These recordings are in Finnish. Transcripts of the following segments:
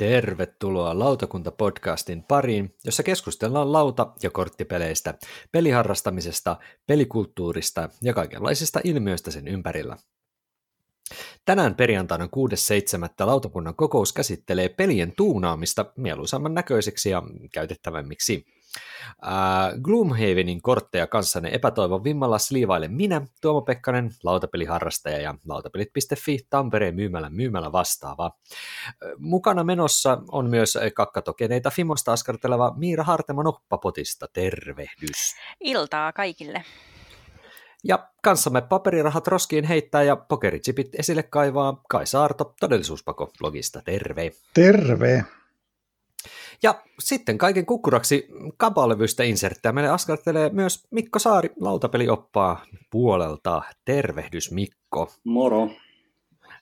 Tervetuloa Lautakunta-podcastin pariin, jossa keskustellaan lauta- ja korttipeleistä, peliharrastamisesta, pelikulttuurista ja kaikenlaisista ilmiöistä sen ympärillä. Tänään perjantaina 6.7. lautakunnan kokous käsittelee pelien tuunaamista mieluisamman näköiseksi ja käytettävämmiksi. Äh, Gloomhavenin kortteja kanssanne epätoivon vimmalla sliivaille minä, Tuomo Pekkanen, lautapeliharrastaja ja lautapelit.fi Tampereen myymällä myymällä vastaava. Mukana menossa on myös kakkatokeneita Fimosta askarteleva Miira Hartema Noppapotista. Tervehdys. Iltaa kaikille. Ja kanssamme paperirahat roskiin heittää ja pokeritsipit esille kaivaa Kai Saarto todellisuuspako blogista. Terve. Terve. Ja sitten kaiken kukkuraksi kapalevystä inserttää meille askartelee myös Mikko Saari lautapelioppaa puolelta. Tervehdys Mikko. Moro.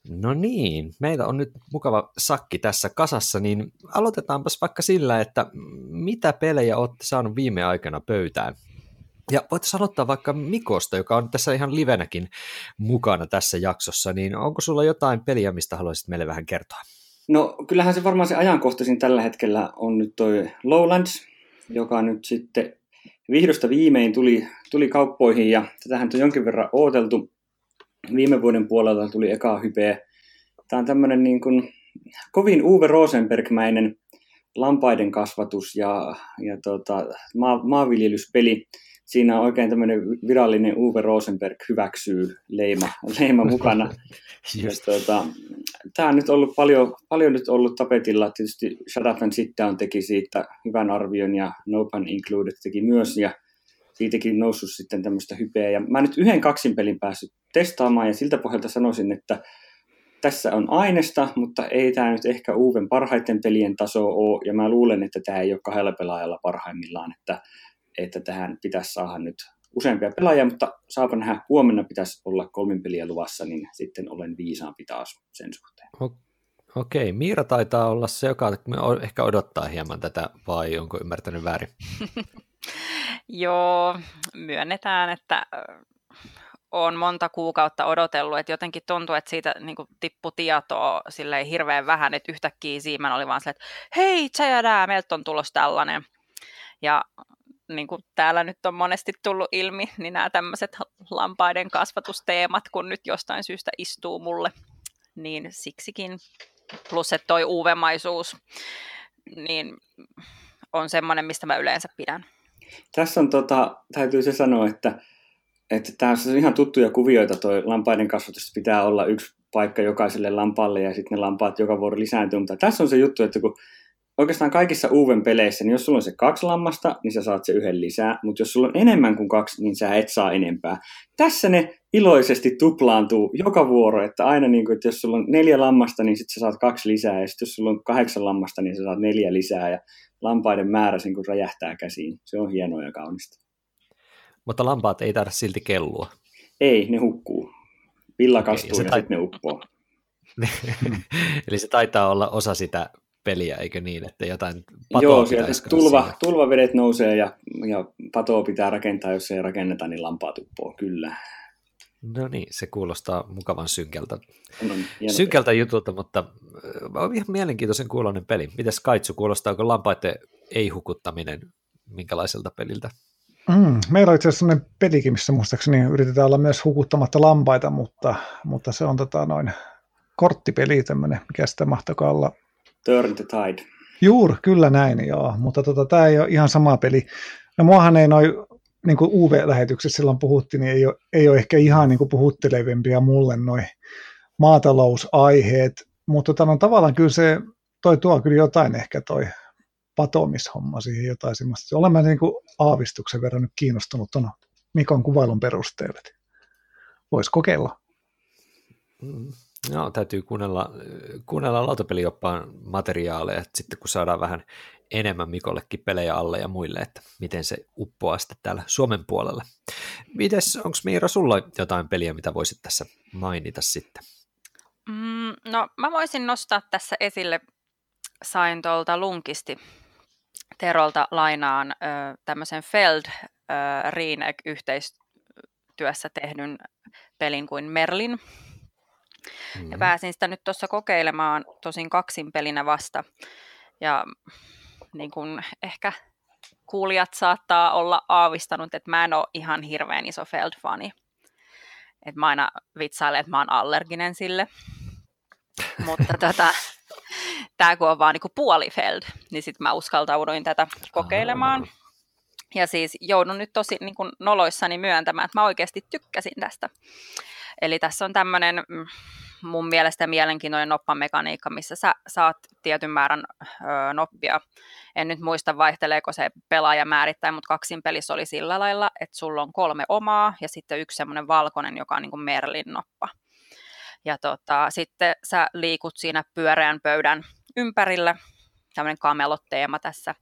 No niin, meillä on nyt mukava sakki tässä kasassa, niin aloitetaanpas vaikka sillä, että mitä pelejä olette saanut viime aikana pöytään? Ja voitaisiin aloittaa vaikka Mikosta, joka on tässä ihan livenäkin mukana tässä jaksossa, niin onko sulla jotain peliä, mistä haluaisit meille vähän kertoa? No kyllähän se varmaan se ajankohtaisin tällä hetkellä on nyt toi Lowlands, joka nyt sitten vihdosta viimein tuli, tuli kauppoihin ja tätähän on jonkin verran odoteltu. Viime vuoden puolella tuli eka hypeä. Tämä on tämmöinen niin kuin kovin Uwe Rosenberg-mäinen lampaiden kasvatus ja, ja tota, maa, maanviljelyspeli siinä on oikein tämmöinen virallinen Uwe Rosenberg hyväksyy leima, leima mukana. ja, tuota, tämä on nyt ollut paljon, paljon nyt ollut tapetilla. Tietysti Shut Up and Sit Down teki siitä hyvän arvion ja No Pun Included teki myös. Ja siitäkin noussut sitten tämmöistä hypeä. Ja mä nyt yhden kaksin pelin päässyt testaamaan ja siltä pohjalta sanoisin, että tässä on aineesta, mutta ei tämä nyt ehkä Uven parhaiten pelien taso ole, ja mä luulen, että tämä ei ole kahdella pelaajalla parhaimmillaan, että että tähän pitäisi saada nyt useampia pelaajia, mutta saapa nähdä, huomenna pitäisi olla kolmin peliä luvassa, niin sitten olen viisaampi taas sen suhteen. Okei, Miira taitaa olla se, joka ehkä odottaa hieman tätä, vai onko ymmärtänyt väärin? Joo, myönnetään, että on monta kuukautta odotellut, että jotenkin tuntuu, että siitä niin kuin, tippui tietoa silleen hirveän vähän, että yhtäkkiä Siimen oli vaan silleen, että hei, tsäjädää, meiltä on tulossa tällainen. Ja niin kuin täällä nyt on monesti tullut ilmi, niin nämä tämmöiset lampaiden kasvatusteemat, kun nyt jostain syystä istuu mulle, niin siksikin, plus että toi uuvemaisuus, niin on semmoinen, mistä mä yleensä pidän. Tässä on, tota, täytyy se sanoa, että, että tässä on ihan tuttuja kuvioita, toi lampaiden kasvatus pitää olla yksi paikka jokaiselle lampaalle ja sitten ne lampaat joka vuoro lisääntyy, mutta tässä on se juttu, että kun oikeastaan kaikissa uuden peleissä, niin jos sulla on se kaksi lammasta, niin sä saat se yhden lisää, mutta jos sulla on enemmän kuin kaksi, niin sä et saa enempää. Tässä ne iloisesti tuplaantuu joka vuoro, että aina niin kuin, että jos sulla on neljä lammasta, niin sitten sä saat kaksi lisää, ja sitten jos sulla on kahdeksan lammasta, niin sä saat neljä lisää, ja lampaiden määrä sen kun räjähtää käsiin. Se on hienoa ja kaunista. Mutta lampaat ei tarvitse silti kellua. Ei, ne hukkuu. Villa kastuu okay, ja, ja tait... sitten ne uppoo. Eli se taitaa olla osa sitä peliä, eikö niin, että jotain patoa Joo, sieltä tulva, tulvavedet nousee ja, ja patoa pitää rakentaa, jos ei rakenneta, niin lampaa tuppoo, kyllä. No niin, se kuulostaa mukavan synkältä, no, synkältä jutulta, mutta on ihan mielenkiintoisen kuulonen peli. Mites Kaitsu, kuulostaako lampaiden ei-hukuttaminen minkälaiselta peliltä? Mm, meillä on itse asiassa sellainen pelikin, missä muistaakseni yritetään olla myös hukuttamatta lampaita, mutta, mutta se on tota noin korttipeli tämmöinen, mikä sitä mahtakaa olla Turn the Tide. Juur, kyllä näin, joo. Mutta tota, tämä ei ole ihan sama peli. No muahan ei noin niin kuin UV-lähetyksessä silloin puhuttiin, niin ei ole, ei ole ehkä ihan niin kuin puhuttelevempia mulle noin maatalousaiheet, mutta tota, no, tavallaan kyllä se toi tuo kyllä jotain ehkä toi patomishomma siihen jotain semmoista. Olen mä niin kuin aavistuksen verran nyt kiinnostunut tuon Mikon kuvailun perusteella. Voisi kokeilla. Mm. No, täytyy kuunnella, kuunnella lautapelioppaan materiaaleja, että sitten kun saadaan vähän enemmän Mikollekin pelejä alle ja muille, että miten se uppoaa sitten täällä Suomen puolella. Mites, onko Miira sulla jotain peliä, mitä voisit tässä mainita sitten? Mm, no, mä voisin nostaa tässä esille, sain tuolta Lunkisti Terolta lainaan ö, tämmöisen Feld ö, yhteistyössä tehdyn pelin kuin Merlin, Mm. Ja pääsin sitä nyt tuossa kokeilemaan tosin kaksin pelinä vasta. Ja niin kuin ehkä kuulijat saattaa olla aavistanut, että mä en ole ihan hirveän iso Feld-fani. Että mä aina vitsailen, että mä oon allerginen sille. Mutta tota, tämä kun on vaan niinku puoli Feld, niin sitten mä uskaltauduin tätä kokeilemaan. Ja siis joudun nyt tosi niin kuin noloissani myöntämään, että mä oikeasti tykkäsin tästä. Eli tässä on tämmöinen mm, mun mielestä mielenkiintoinen noppamekaniikka, missä sä saat tietyn määrän ö, noppia. En nyt muista vaihteleeko se pelaaja määrittäin, mutta kaksin pelissä oli sillä lailla, että sulla on kolme omaa ja sitten yksi semmoinen valkoinen, joka on niin kuin Merlin noppa. Ja tota, sitten sä liikut siinä pyöreän pöydän ympärillä, tämmöinen kamelot-teema tässä.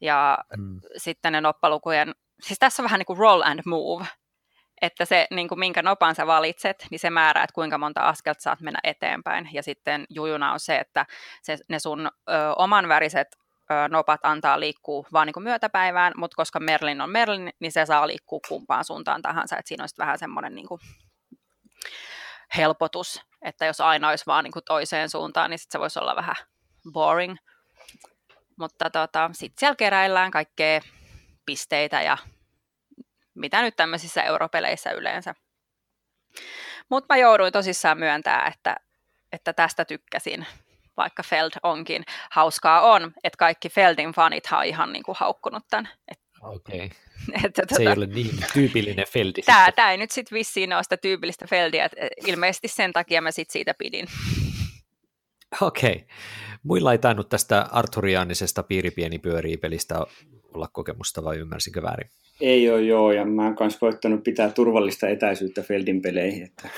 Ja mm. sitten ne noppalukujen, siis tässä on vähän niin kuin roll and move, että se, niin kuin minkä nopan sä valitset, niin se määrää, että kuinka monta askelta saat mennä eteenpäin. Ja sitten jujuna on se, että se, ne sun ö, oman väriset ö, nopat antaa liikkuu vaan niin kuin myötäpäivään, mutta koska Merlin on Merlin, niin se saa liikkua kumpaan suuntaan tahansa. Että siinä on vähän semmoinen niin kuin helpotus, että jos aina olisi vaan niin kuin toiseen suuntaan, niin sit se voisi olla vähän boring. Mutta tota, sitten siellä keräillään kaikkea pisteitä ja mitä nyt tämmöisissä europeleissä yleensä. Mutta mä jouduin tosissaan myöntää, että, että tästä tykkäsin, vaikka Feld onkin. Hauskaa on, että kaikki Feldin fanit on ihan niin kuin haukkunut tämän. Okei. Okay. Että, se tuota, ei ole niin tyypillinen Feldi. Tämä, tämä ei nyt sitten vissiin ole sitä tyypillistä Feldia, että ilmeisesti sen takia mä sit siitä pidin. Okei. Okay. Muilla ei tainnut tästä Arthurianisesta piiripieni pyörii pelistä olla kokemusta, vai ymmärsinkö väärin? Ei ole joo, ja mä oon myös koettanut pitää turvallista etäisyyttä Feldin peleihin. Että...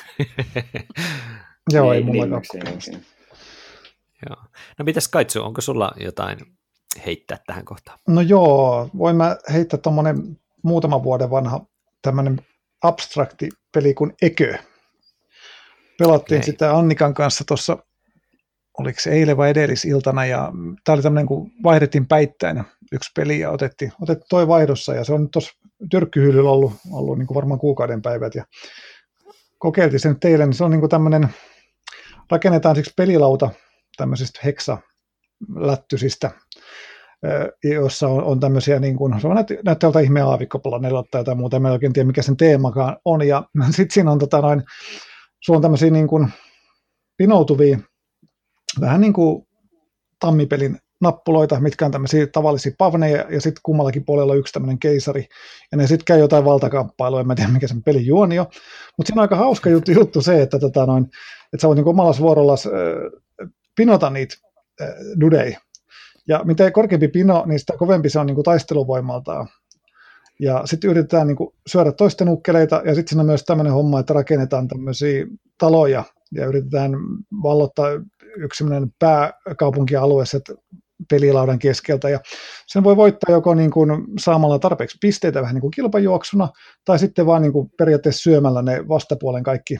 joo, ei, ei mulla Joo. No mitäs Kaitsu, onko sulla jotain heittää tähän kohtaan? No joo, voin mä heittää tuommoinen muutaman vuoden vanha tämmöinen abstrakti peli kuin Ekö. Pelattiin okay. sitä Annikan kanssa tuossa, oliko se eilen vai edellisiltana, ja tämä oli tämmöinen, kun vaihdettiin päittäin yksi peli ja otettiin, otettiin toi vaihdossa, ja se on nyt tuossa tyrkkyhyllyllä ollut, ollut niin kuin varmaan kuukauden päivät, ja kokeiltiin sen teille, niin se on niin kuin tämmöinen, rakennetaan siksi pelilauta tämmöisistä heksa lättysistä jossa on, on tämmöisiä, niin kuin, se on näyttää näyttää ihmeen aavikkoplaneella tai jotain muuta, en oikein tiedä mikä sen teemakaan on, ja sitten siinä on, tota, noin, sulla on tämmöisiä niin kuin, pinoutuvia, vähän niin kuin tammipelin nappuloita, mitkä on tämmöisiä tavallisia pavneja, ja sitten kummallakin puolella on yksi tämmöinen keisari, ja ne sitten käy jotain valtakamppailua, en mä tiedä mikä sen pelin juoni on, mutta siinä on aika hauska juttu, juttu se, että, tota noin, että sä voit niin omalla vuorolla äh, pinota niitä äh, dudei, ja mitä korkeampi pino, niin sitä kovempi se on niin taisteluvoimaltaan. Ja sitten yritetään niin kuin syödä toisten ukkeleita, ja sitten siinä on myös tämmöinen homma, että rakennetaan tämmöisiä taloja, ja yritetään vallottaa yksi pääkaupunkialue pelilaudan keskeltä, ja sen voi voittaa joko niin kuin saamalla tarpeeksi pisteitä vähän niin kuin kilpajuoksuna, tai sitten vaan niin kuin periaatteessa syömällä ne vastapuolen kaikki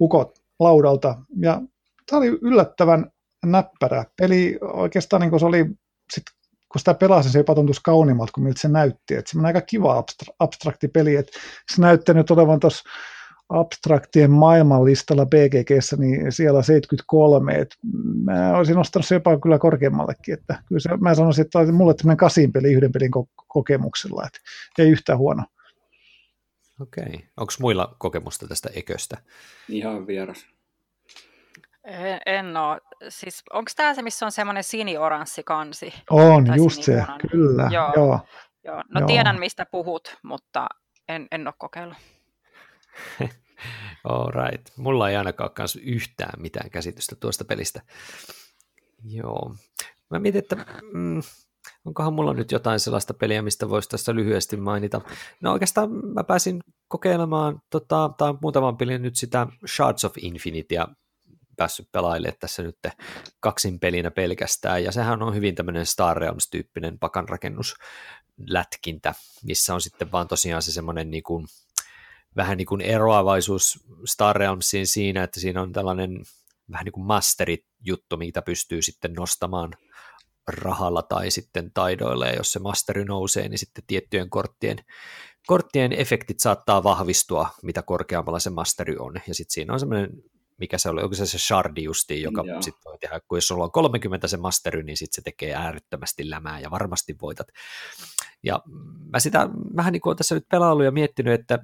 ukot laudalta, ja tämä oli yllättävän näppärä peli. Oikeastaan niin kuin se oli, sit, kun sitä pelasin, se jopa tuntui kauniimmalta kuin miltä se näytti. Että semmoinen aika kiva abstra- abstrakti peli. Että se näytti nyt olevan tuossa abstraktien maailmanlistalla BGGssä, niin siellä 73, että mä olisin nostanut se jopa kyllä korkeammallekin, että kyllä se, mä sanoisin, että mulle tämmöinen kasin peli yhden pelin kokemuksella, että ei yhtään huono. Okei, onko muilla kokemusta tästä eköstä? Ihan vieras. En, en ole. Siis, onko tämä se, missä on semmoinen sinioranssi kansi? On, tai just se, kyllä. Joo. Joo. Joo. No Joo. tiedän, mistä puhut, mutta en, en ole kokeillut. All right. Mulla ei ainakaan kans yhtään mitään käsitystä tuosta pelistä. Joo. Mä mietin, että mm, onkohan mulla nyt jotain sellaista peliä, mistä voisi tässä lyhyesti mainita. No oikeastaan mä pääsin kokeilemaan tota, tai muutaman pelin nyt sitä Shards of Infinitea päässyt pelailemaan tässä nyt kaksin pelinä pelkästään, ja sehän on hyvin tämmöinen Star Realms-tyyppinen pakanrakennuslätkintä, missä on sitten vaan tosiaan se semmoinen niin kuin, vähän niin kuin eroavaisuus Star Realmsiin siinä, että siinä on tällainen vähän niin kuin masterit-juttu, mitä pystyy sitten nostamaan rahalla tai sitten taidoilla, ja jos se masteri nousee, niin sitten tiettyjen korttien, korttien efektit saattaa vahvistua, mitä korkeammalla se masteri on, ja sitten siinä on semmoinen mikä se oli, onko se se shardi justiin, joka Joo. sitten voi tehdä, kun jos sulla on 30 se mastery, niin sitten se tekee äärettömästi lämää ja varmasti voitat. Ja mä sitä vähän niin kuin tässä nyt pelaillut ja miettinyt, että,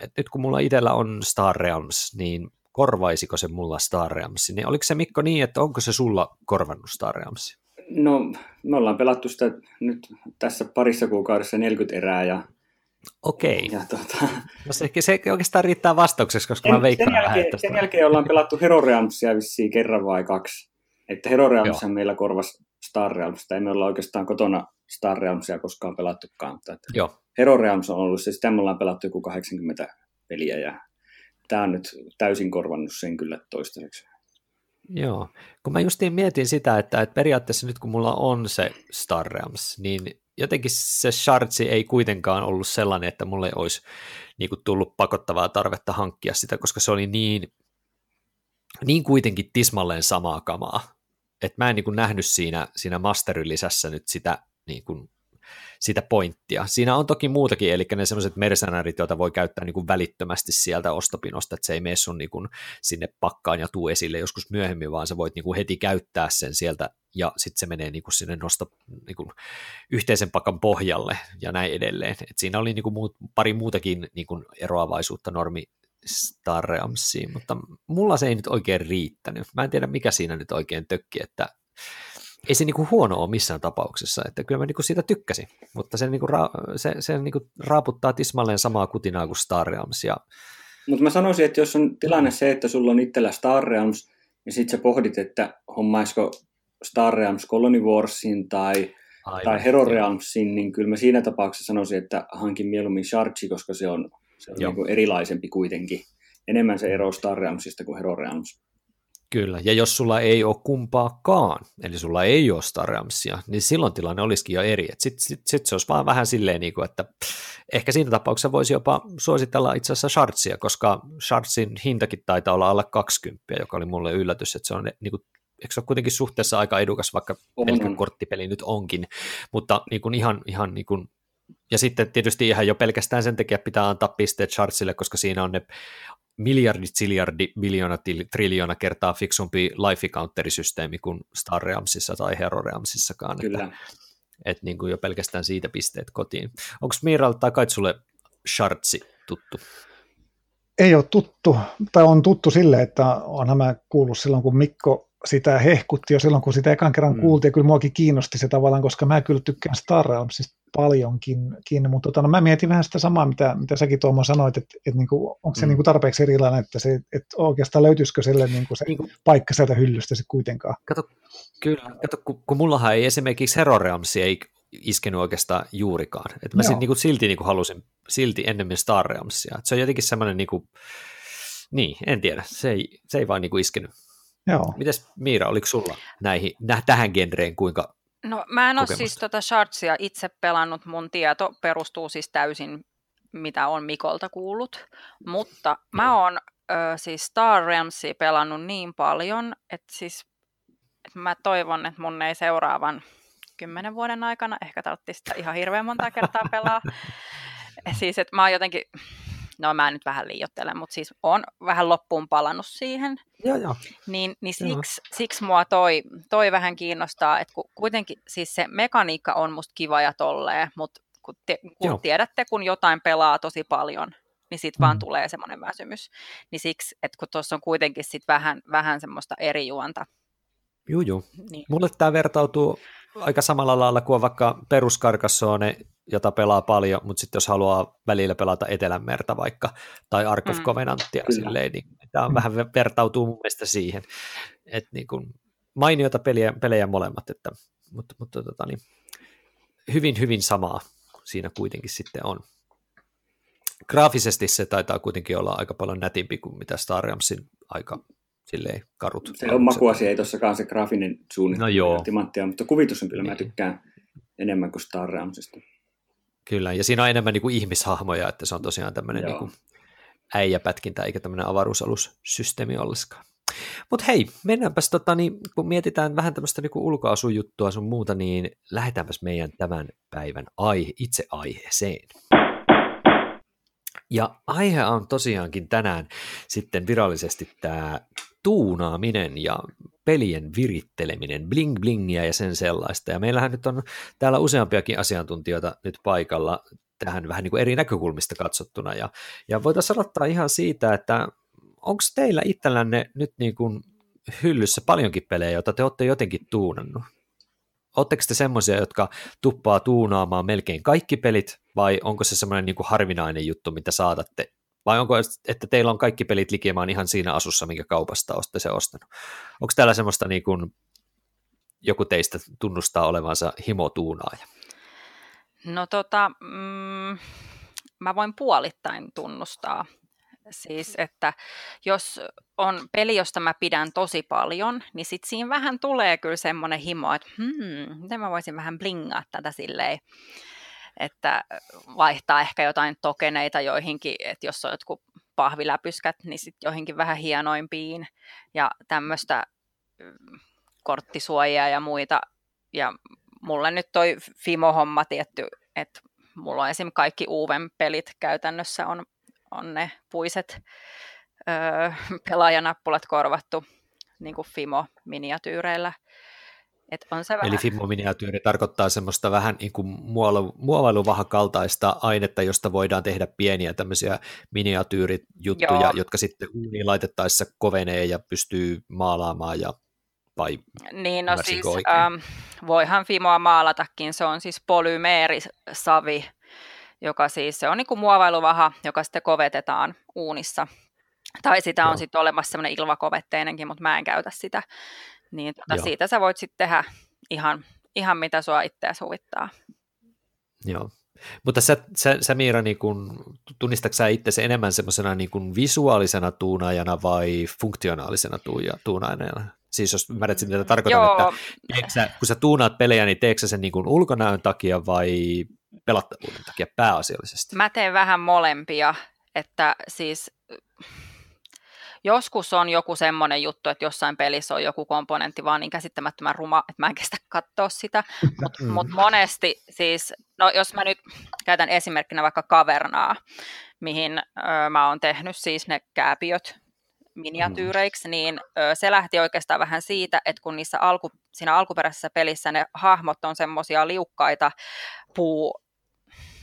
että nyt kun mulla itsellä on Star Realms, niin korvaisiko se mulla Star Realms? Niin oliko se Mikko niin, että onko se sulla korvannut Star Realms? No, me ollaan pelattu sitä nyt tässä parissa kuukaudessa 40 erää ja, Okei, ja tota, no se, se oikeastaan riittää vastaukseksi, koska mä sen, veikkaan sen, vähän, jälkeen, että sen jälkeen ollaan pelattu Hero Realmsia vissiin kerran vai kaksi. Että Hero Realms meillä korvasi Star Realmsta, ei me olla oikeastaan kotona Star Realmsia koskaan pelattukaan, mutta että Joo, Hero Realms on ollut se, sitä me ollaan pelattu joku 80 peliä ja tämä on nyt täysin korvannut sen kyllä toistaiseksi. Joo, kun mä justiin mietin sitä, että, että periaatteessa nyt kun mulla on se Star Realms, niin jotenkin se Shardsi ei kuitenkaan ollut sellainen, että mulle olisi niin kuin tullut pakottavaa tarvetta hankkia sitä, koska se oli niin, niin kuitenkin tismalleen samaa kamaa, että mä en niin kuin nähnyt siinä, siinä mastery-lisässä nyt sitä niin kuin sitä pointtia. Siinä on toki muutakin, eli ne sellaiset mercenarit, joita voi käyttää niin kuin välittömästi sieltä ostopinosta, että se ei mene sun niin kuin sinne pakkaan ja tuu esille joskus myöhemmin, vaan sä voit niin kuin heti käyttää sen sieltä, ja sitten se menee niin kuin sinne nosto, niin kuin yhteisen pakan pohjalle ja näin edelleen. Et siinä oli niin kuin muut, pari muutakin niin kuin eroavaisuutta normi Star Realmsiin, mutta mulla se ei nyt oikein riittänyt. Mä en tiedä, mikä siinä nyt oikein tökki, että ei se niinku huono ole missään tapauksessa, että kyllä mä niinku siitä tykkäsin, mutta se, niinku ra- se, se niinku raaputtaa tismalleen samaa kutinaa kuin Star Realms. Ja, Mutta mä sanoisin, että jos on tilanne se, että sulla on itsellä Star Realms, ja sit sä pohdit, että hommaisiko Star Realms Colony Warsin tai, tai Hero Realmsin, niin kyllä mä siinä tapauksessa sanoisin, että hankin mieluummin Sharchi, koska se on, se on Joo. niinku erilaisempi kuitenkin. Enemmän se ero Star Realmsista kuin Hero Realms. Kyllä, ja jos sulla ei ole kumpaakaan, eli sulla ei ole Star Realmsia, niin silloin tilanne olisikin jo eri. Sitten sit, sit se olisi vaan vähän silleen, niin kuin, että ehkä siinä tapauksessa voisi jopa suositella itse asiassa Shardsia, koska Shardsin hintakin taitaa olla alle 20, joka oli mulle yllätys, että se on niin kuin, eikö se ole kuitenkin suhteessa aika edukas, vaikka pelkkä korttipeli nyt onkin, mutta niin kuin ihan, ihan niin kuin, ja sitten tietysti ihan jo pelkästään sen takia pitää antaa pisteet Shardsille, koska siinä on ne miljardit, siljardi, miljoona, til- triljoona kertaa fiksumpi life counterisysteemi kuin Star Realmsissa tai Hero Realmsissakaan. Että, Kyllä. että niin kuin jo pelkästään siitä pisteet kotiin. Onko Miiralta tai Kait sulle Shardsi tuttu? Ei ole tuttu, tai on tuttu sille, että onhan mä kuullut silloin, kun Mikko sitä hehkutti jo silloin, kun sitä ekan kerran mm. kuultiin, ja kyllä muakin kiinnosti se tavallaan, koska mä kyllä tykkään Star Realmsista paljonkin, kiinni, mutta tota, no, mä mietin vähän sitä samaa, mitä, mitä säkin Tuomo sanoit, että, että niinku, onko se Mm. niinku tarpeeksi erilainen, että, se, että oikeastaan löytyisikö sille niinku se Niin kuin, paikka sieltä hyllystä sitten kuitenkaan. kato, kyllä, kato, kun, kun mullahan ei esimerkiksi Hero Realmsi ei iskenyt oikeastaan juurikaan. Että mä sit, niin kuin, silti niin kuin, halusin silti ennemmin Star Realmsia. Se on jotenkin semmoinen, niin, kuin, niin en tiedä, se ei, se ei vaan niin kuin, iskenyt. Joo. Mites Miira, oliko sulla näihin, nä, tähän genreen kuinka No mä en ole siis tota Shardsia itse pelannut, mun tieto perustuu siis täysin mitä on Mikolta kuullut, mutta mä oon ö, siis Star Realmsia pelannut niin paljon, että siis että mä toivon, että mun ei seuraavan kymmenen vuoden aikana ehkä tarvitsisi sitä ihan hirveän monta kertaa pelaa. siis että mä oon jotenkin, no mä nyt vähän liioittelen, mutta siis on vähän loppuun palannut siihen. Joo, joo. Niin, niin Joo. siksi, siksi mua toi, toi vähän kiinnostaa, että kun kuitenkin siis se mekaniikka on musta kiva ja tolleen, mutta kun, te, Joo. kun tiedätte, kun jotain pelaa tosi paljon, niin vaan Mm. tulee semmoinen väsymys. Niin siksi, että kun tuossa on kuitenkin sit vähän, vähän semmoista eri juonta. Juu, juu. Niin, Mulle tämä vertautuu aika samalla lailla kuin vaikka peruskarkassoone, jota pelaa paljon, mutta sitten jos haluaa välillä pelata Etelänmerta vaikka, tai Ark of Mm. Covenantia Kyllä. silleen, niin tämä on Mm. vähän ve- vertautuu mun mielestä siihen. että niin kuin, mainioita pelejä, pelejä molemmat, että, mutta, mutta tota, niin, hyvin, hyvin samaa siinä kuitenkin sitten on. Graafisesti se taitaa kuitenkin olla aika paljon nätimpi kuin mitä Star Realmsin aika silleen karut. Se on makuasia, ei tossakaan se graafinen suunnittelu No joo. timanttia, mutta kuvitus on kyllä, mä Niin. tykkään enemmän kuin Star Realmsista. Kyllä, ja siinä on enemmän niin kuin ihmishahmoja, että se on tosiaan tämmöinen Joo. niin kuin äijäpätkintä eikä tämmöinen avaruusalussysteemi ollenkaan. Mutta hei, mennäänpäs, tota, niin, kun mietitään vähän tämmöistä niin ulkoasujuttua sun muuta, niin lähdetäänpäs meidän tämän päivän aihe, itse aiheeseen. Ja aihe on tosiaankin tänään sitten virallisesti tämä tuunaaminen ja pelien viritteleminen, bling blingiä ja sen sellaista. Ja meillähän nyt on täällä useampiakin asiantuntijoita nyt paikalla tähän vähän niin kuin eri näkökulmista katsottuna. Ja, ja voitaisiin aloittaa ihan siitä, että onko teillä itsellänne nyt niin kuin hyllyssä paljonkin pelejä, joita te olette jotenkin tuunannut? Oletteko te semmoisia, jotka tuppaa tuunaamaan melkein kaikki pelit, vai onko se semmoinen niin kuin harvinainen juttu, mitä saatatte? Vai onko, että teillä on kaikki pelit likimaan ihan siinä asussa, minkä kaupasta olette se ostanut? Onko täällä semmoista, niin kuin, joku teistä tunnustaa olevansa himotuunaaja? No tota, mm, mä voin puolittain tunnustaa. Siis, että jos on peli, josta mä pidän tosi paljon, niin sit siinä vähän tulee kyllä semmoinen himo, että hmm, miten mä voisin vähän blingaa tätä silleen, että vaihtaa ehkä jotain tokeneita joihinkin, että jos on jotkut pahviläpyskät, niin sitten joihinkin vähän hienoimpiin ja tämmöistä mm, korttisuojia ja muita. Ja mulle nyt toi Fimo-homma tietty, että mulla on esim. kaikki Uven pelit käytännössä on, on ne puiset öö, pelaajanappulat korvattu niin kuin Fimo-miniatyyreillä. Et on se Eli Fimo-miniatyyri tarkoittaa semmoista vähän niin kuin muovailuvahakaltaista ainetta, josta voidaan tehdä pieniä tämmöisiä miniatyyrijuttuja, Joo. jotka sitten uuniin laitettaessa kovenee ja pystyy maalaamaan ja vai Niin, no siis ähm, voihan Fimoa maalatakin, se on siis polymeerisavi, joka siis se on niin kuin muovailuvaha, joka sitten kovetetaan uunissa. Tai sitä on sitten olemassa semmoinen ilmakovetteinenkin, mutta mä en käytä sitä. Niin tota, siitä sä voit sitten tehdä ihan, ihan mitä sua itseäsi huvittaa. Joo. Mutta sä, sä, sä Miira, niin kun, tunnistatko sä itse enemmän semmoisena niin visuaalisena tuunaajana vai funktionaalisena tuuja, tuunaajana? Siis jos ymmärrät mitä tarkoitan, Joo. että sä, kun sä tuunaat pelejä, niin teekö sä sen niin ulkonäön takia vai pelattavuuden takia pääasiallisesti? Mä teen vähän molempia, että siis joskus on joku semmoinen juttu, että jossain pelissä on joku komponentti vaan niin käsittämättömän ruma, että mä en kestä katsoa sitä, mutta mm. mut monesti siis, no jos mä nyt käytän esimerkkinä vaikka kavernaa, mihin ö, mä oon tehnyt siis ne kääpiöt miniatyyreiksi, mm. niin ö, se lähti oikeastaan vähän siitä, että kun niissä alku, siinä alkuperäisessä pelissä ne hahmot on semmoisia liukkaita puu,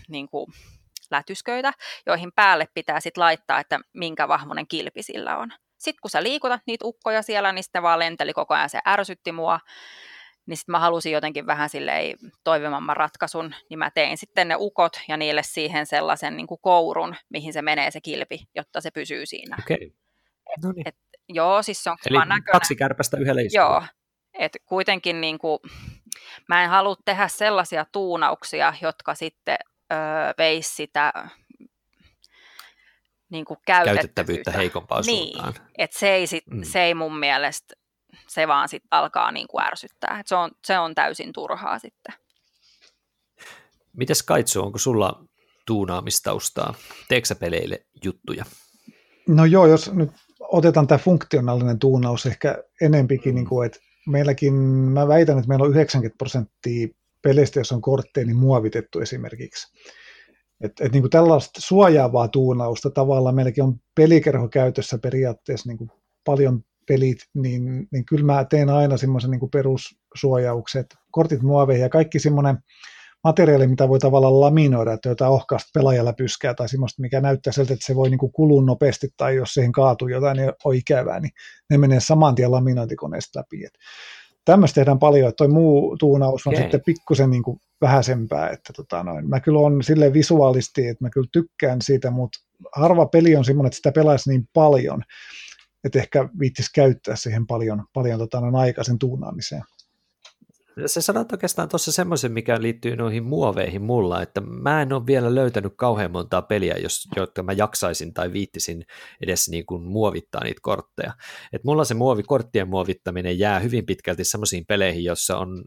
niin kuin, lätysköitä, joihin päälle pitää sitten laittaa, että minkä vahvuinen kilpi sillä on. Sitten kun sä liikutat niitä ukkoja siellä, niin sitten vaan lenteli koko ajan, se ärsytti mua. Niin sitten mä halusin jotenkin vähän silleen toivomamman ratkaisun, niin mä tein sitten ne ukot ja niille siihen sellaisen niin kuin kourun, mihin se menee se kilpi, jotta se pysyy siinä. Okei. Okay. No niin. Et, joo, siis se on Eli näköinen. kaksi kärpästä yhdellä iskulla. Joo, et kuitenkin niin kuin, mä en halua tehdä sellaisia tuunauksia, jotka sitten öö, veisi sitä niin kuin käytettävyyttä. käytettävyyttä heikompaa niin, suuntaan. Et se, ei sit, mm. se ei mun mielestä, se vaan sit alkaa niin kuin ärsyttää. Et se, on, se on täysin turhaa sitten. Mites Kaitsu, onko sulla tuunaamistaustaa? Teekö sä peleille juttuja? No joo, jos nyt otetaan tämä funktionaalinen tuunaus ehkä enempikin, mm. niin kuin, että meilläkin, mä väitän, että meillä on 90 prosenttia peleistä, jos on kortteja, niin muovitettu esimerkiksi. Et, et niin kuin tällaista suojaavaa tuunausta tavallaan meilläkin on pelikerho käytössä periaatteessa niin kuin paljon pelit, niin, niin kyllä mä teen aina semmoisen niin perussuojauksen, että kortit muoveihin ja kaikki semmoinen materiaali, mitä voi tavallaan laminoida, että jotain ohkaista pelaajalla pyskää tai semmoista, mikä näyttää siltä, että se voi niin kulua nopeasti tai jos siihen kaatuu jotain, niin on ikävää, niin ne menee saman tien laminointikoneesta läpi. Et tämmöistä tehdään paljon, että toi muu tuunaus on okay. sitten pikkusen niin kuin vähäisempää, että tota noin. mä kyllä on sille visuaalisti, että mä kyllä tykkään siitä, mutta harva peli on semmoinen, että sitä pelaisi niin paljon, että ehkä viittisi käyttää siihen paljon, paljon tota noin aikaisen tuunaamiseen. Se sanot oikeastaan tuossa semmoisen, mikä liittyy noihin muoveihin mulla, että mä en ole vielä löytänyt kauhean montaa peliä, jos, jotka mä jaksaisin tai viittisin edes niin kuin muovittaa niitä kortteja. Et mulla se muovi, korttien muovittaminen jää hyvin pitkälti semmoisiin peleihin, jossa on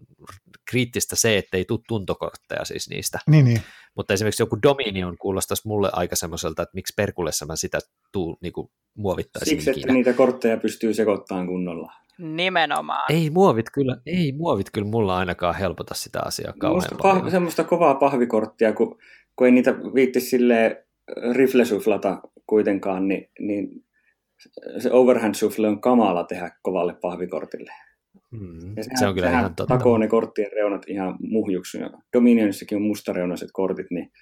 kriittistä se, että ei tule tuntokortteja siis niistä. Niin, niin. Mutta esimerkiksi joku Dominion kuulostaisi mulle aika semmoiselta, että miksi perkulessa mä sitä tuu, niin kuin muovittaisin Siksi, ikinä. että niitä kortteja pystyy sekoittamaan kunnolla. Nimenomaan. Ei muovit kyllä, ei muovit kyllä mulla ainakaan helpota sitä asiaa kauhean paljon. Pah- semmoista kovaa pahvikorttia, kun, kun ei niitä viitti silleen riflesuflata kuitenkaan, niin, niin se overhand shuffle on kamala tehdä kovalle pahvikortille. Mm, ja sehän, se on kyllä ihan totta. takoo ne korttien reunat ihan muhjuksi. Dominionissakin on mustareunaiset kortit, niin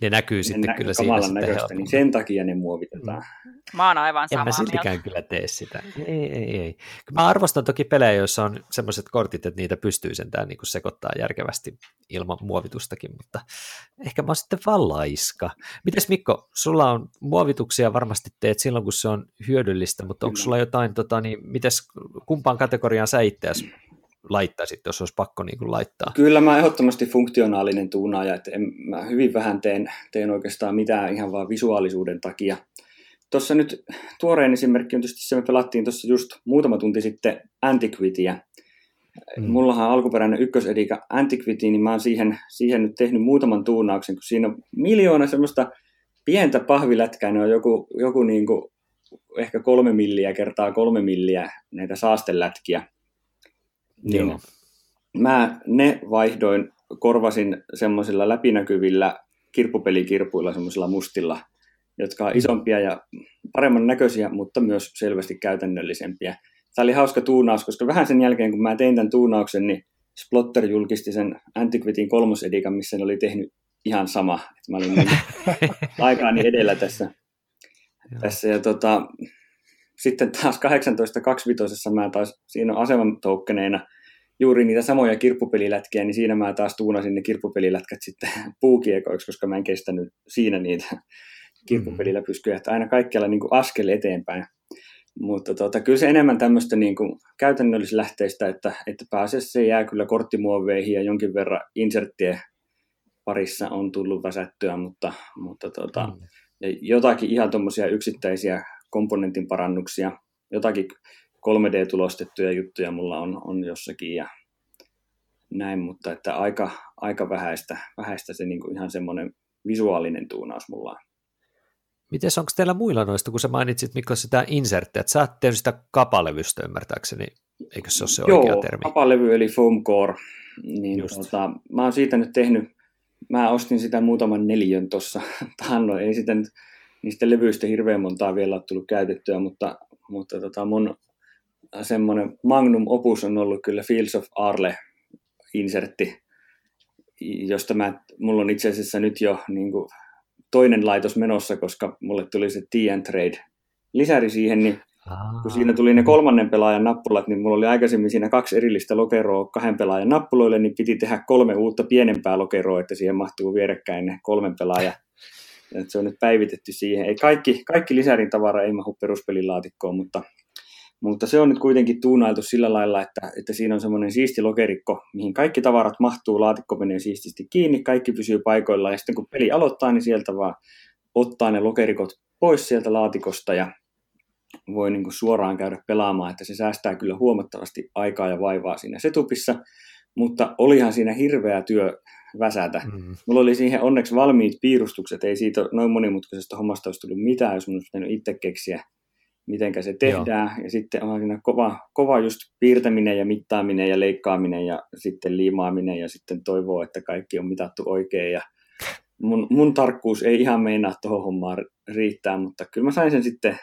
ne näkyy ne sitten nä- kyllä siinä näköistä, niin sen takia ne muovitetaan. Mm. Mä oon aivan samaa En mä siltikään kyllä tee sitä. Ei, ei, ei. Mä arvostan toki pelejä, joissa on semmoiset kortit, että niitä pystyy sentään niin sekoittaa järkevästi ilman muovitustakin, mutta ehkä mä oon sitten vaan laiska. Mites Mikko, sulla on muovituksia varmasti teet silloin, kun se on hyödyllistä, mutta onko sulla jotain, tota, niin, mites, kumpaan kategoriaan sä itseäsi laittaisit, jos olisi pakko niin kuin laittaa? Kyllä mä ehdottomasti funktionaalinen tuunaaja, että en, mä hyvin vähän teen, teen oikeastaan mitään ihan vaan visuaalisuuden takia. Tuossa nyt tuoreen esimerkki on tietysti se, me pelattiin tuossa just muutama tunti sitten Antiquityä. Mm. Mullahan on alkuperäinen ykkösedika Antiquity, niin mä oon siihen, siihen nyt tehnyt muutaman tuunauksen, kun siinä on miljoona semmoista pientä pahvilätkää, ne on joku, joku niin kuin ehkä kolme milliä kertaa kolme milliä näitä saastelätkiä. Niin Joo. Mä ne vaihdoin, korvasin semmoisilla läpinäkyvillä kirppupelikirpuilla, semmoisilla mustilla, jotka on isompia ja paremman näköisiä, mutta myös selvästi käytännöllisempiä. Tämä oli hauska tuunaus, koska vähän sen jälkeen, kun mä tein tämän tuunauksen, niin Splotter julkisti sen Antiquitin kolmosedikan, missä ne oli tehnyt ihan sama. Että mä olin niin aikaani edellä tässä. tässä ja tota, sitten taas 18.25 mä taas siinä aseman toukkeneena juuri niitä samoja kirppupelilätkiä, niin siinä mä taas tuunasin ne kirppupelilätkät sitten puukiekoiksi, koska mä en kestänyt siinä niitä kirppupeliläpyskyjä, että aina kaikkialla niin kuin askel eteenpäin. Mutta tota, kyllä se enemmän tämmöistä niin kuin käytännöllislähteistä, että, että pääasiassa se jää kyllä korttimuoveihin ja jonkin verran inserttien parissa on tullut väsättyä, mutta, mutta tota, mm. ja jotakin ihan tuommoisia yksittäisiä komponentin parannuksia, jotakin 3D-tulostettuja juttuja mulla on, on jossakin ja näin, mutta että aika, aika vähäistä, vähäistä se niin kuin ihan semmoinen visuaalinen tuunaus mulla on. Miten onko teillä muilla noista, kun sä mainitsit Mikko sitä inserttiä, että sä oot tehnyt sitä kapalevystä ymmärtääkseni, eikö se ole se Joo, oikea termi? kapalevy eli foam core, niin tota, mä oon siitä nyt tehnyt, mä ostin sitä muutaman neljön tuossa taannoin, ei sitä nyt niistä levyistä hirveän montaa vielä ole tullut käytettyä, mutta, mutta tota mun semmoinen magnum opus on ollut kyllä Fields of Arle insertti, josta mä, mulla on itse asiassa nyt jo niin kuin toinen laitos menossa, koska mulle tuli se T Trade lisäri siihen, niin kun siinä tuli ne kolmannen pelaajan nappulat, niin mulla oli aikaisemmin siinä kaksi erillistä lokeroa kahden pelaajan nappuloille, niin piti tehdä kolme uutta pienempää lokeroa, että siihen mahtuu vierekkäin ne kolmen pelaajan. Se on nyt päivitetty siihen. Ei kaikki, kaikki lisärin tavara ei mahu peruspelilaatikkoon, mutta mutta se on nyt kuitenkin tuunailtu sillä lailla, että, että siinä on semmoinen siisti lokerikko, mihin kaikki tavarat mahtuu, laatikko menee siististi kiinni, kaikki pysyy paikoillaan ja sitten kun peli aloittaa, niin sieltä vaan ottaa ne lokerikot pois sieltä laatikosta ja voi niin kuin suoraan käydä pelaamaan, että se säästää kyllä huomattavasti aikaa ja vaivaa siinä setupissa, mutta olihan siinä hirveä työ väsätä. Mm. Mulla oli siihen onneksi valmiit piirustukset, ei siitä noin monimutkaisesta hommasta olisi tullut mitään, jos mun olisi pitänyt itse keksiä miten se tehdään. Joo. Ja sitten on siinä kova, kova just piirtäminen ja mittaaminen ja leikkaaminen ja sitten liimaaminen ja sitten toivoo, että kaikki on mitattu oikein. Ja mun, mun tarkkuus ei ihan meinaa tuohon hommaan riittää, mutta kyllä mä sain sen sitten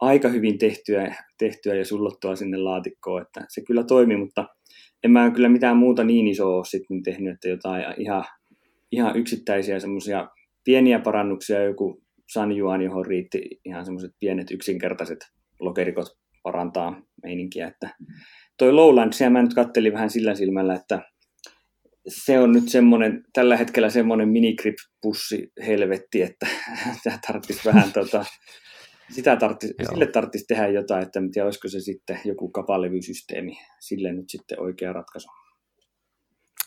aika hyvin tehtyä, tehtyä ja sullottua sinne laatikkoon, että se kyllä toimi, mutta en mä kyllä mitään muuta niin isoa ole sitten tehnyt, että jotain ihan, ihan yksittäisiä semmoisia pieniä parannuksia, joku Sanjuan, johon riitti ihan semmoiset pienet yksinkertaiset lokerikot parantaa meininkiä. Että toi Lowland, siellä mä nyt kattelin vähän sillä silmällä, että se on nyt semmoinen, tällä hetkellä semmoinen minigrip-pussi helvetti, että sitä tarvitsisi vähän tota, sitä tarvitsisi, sille tarvitsisi tehdä jotain, että en tiedä, olisiko se sitten joku kapalevysysteemi sille nyt sitten oikea ratkaisu.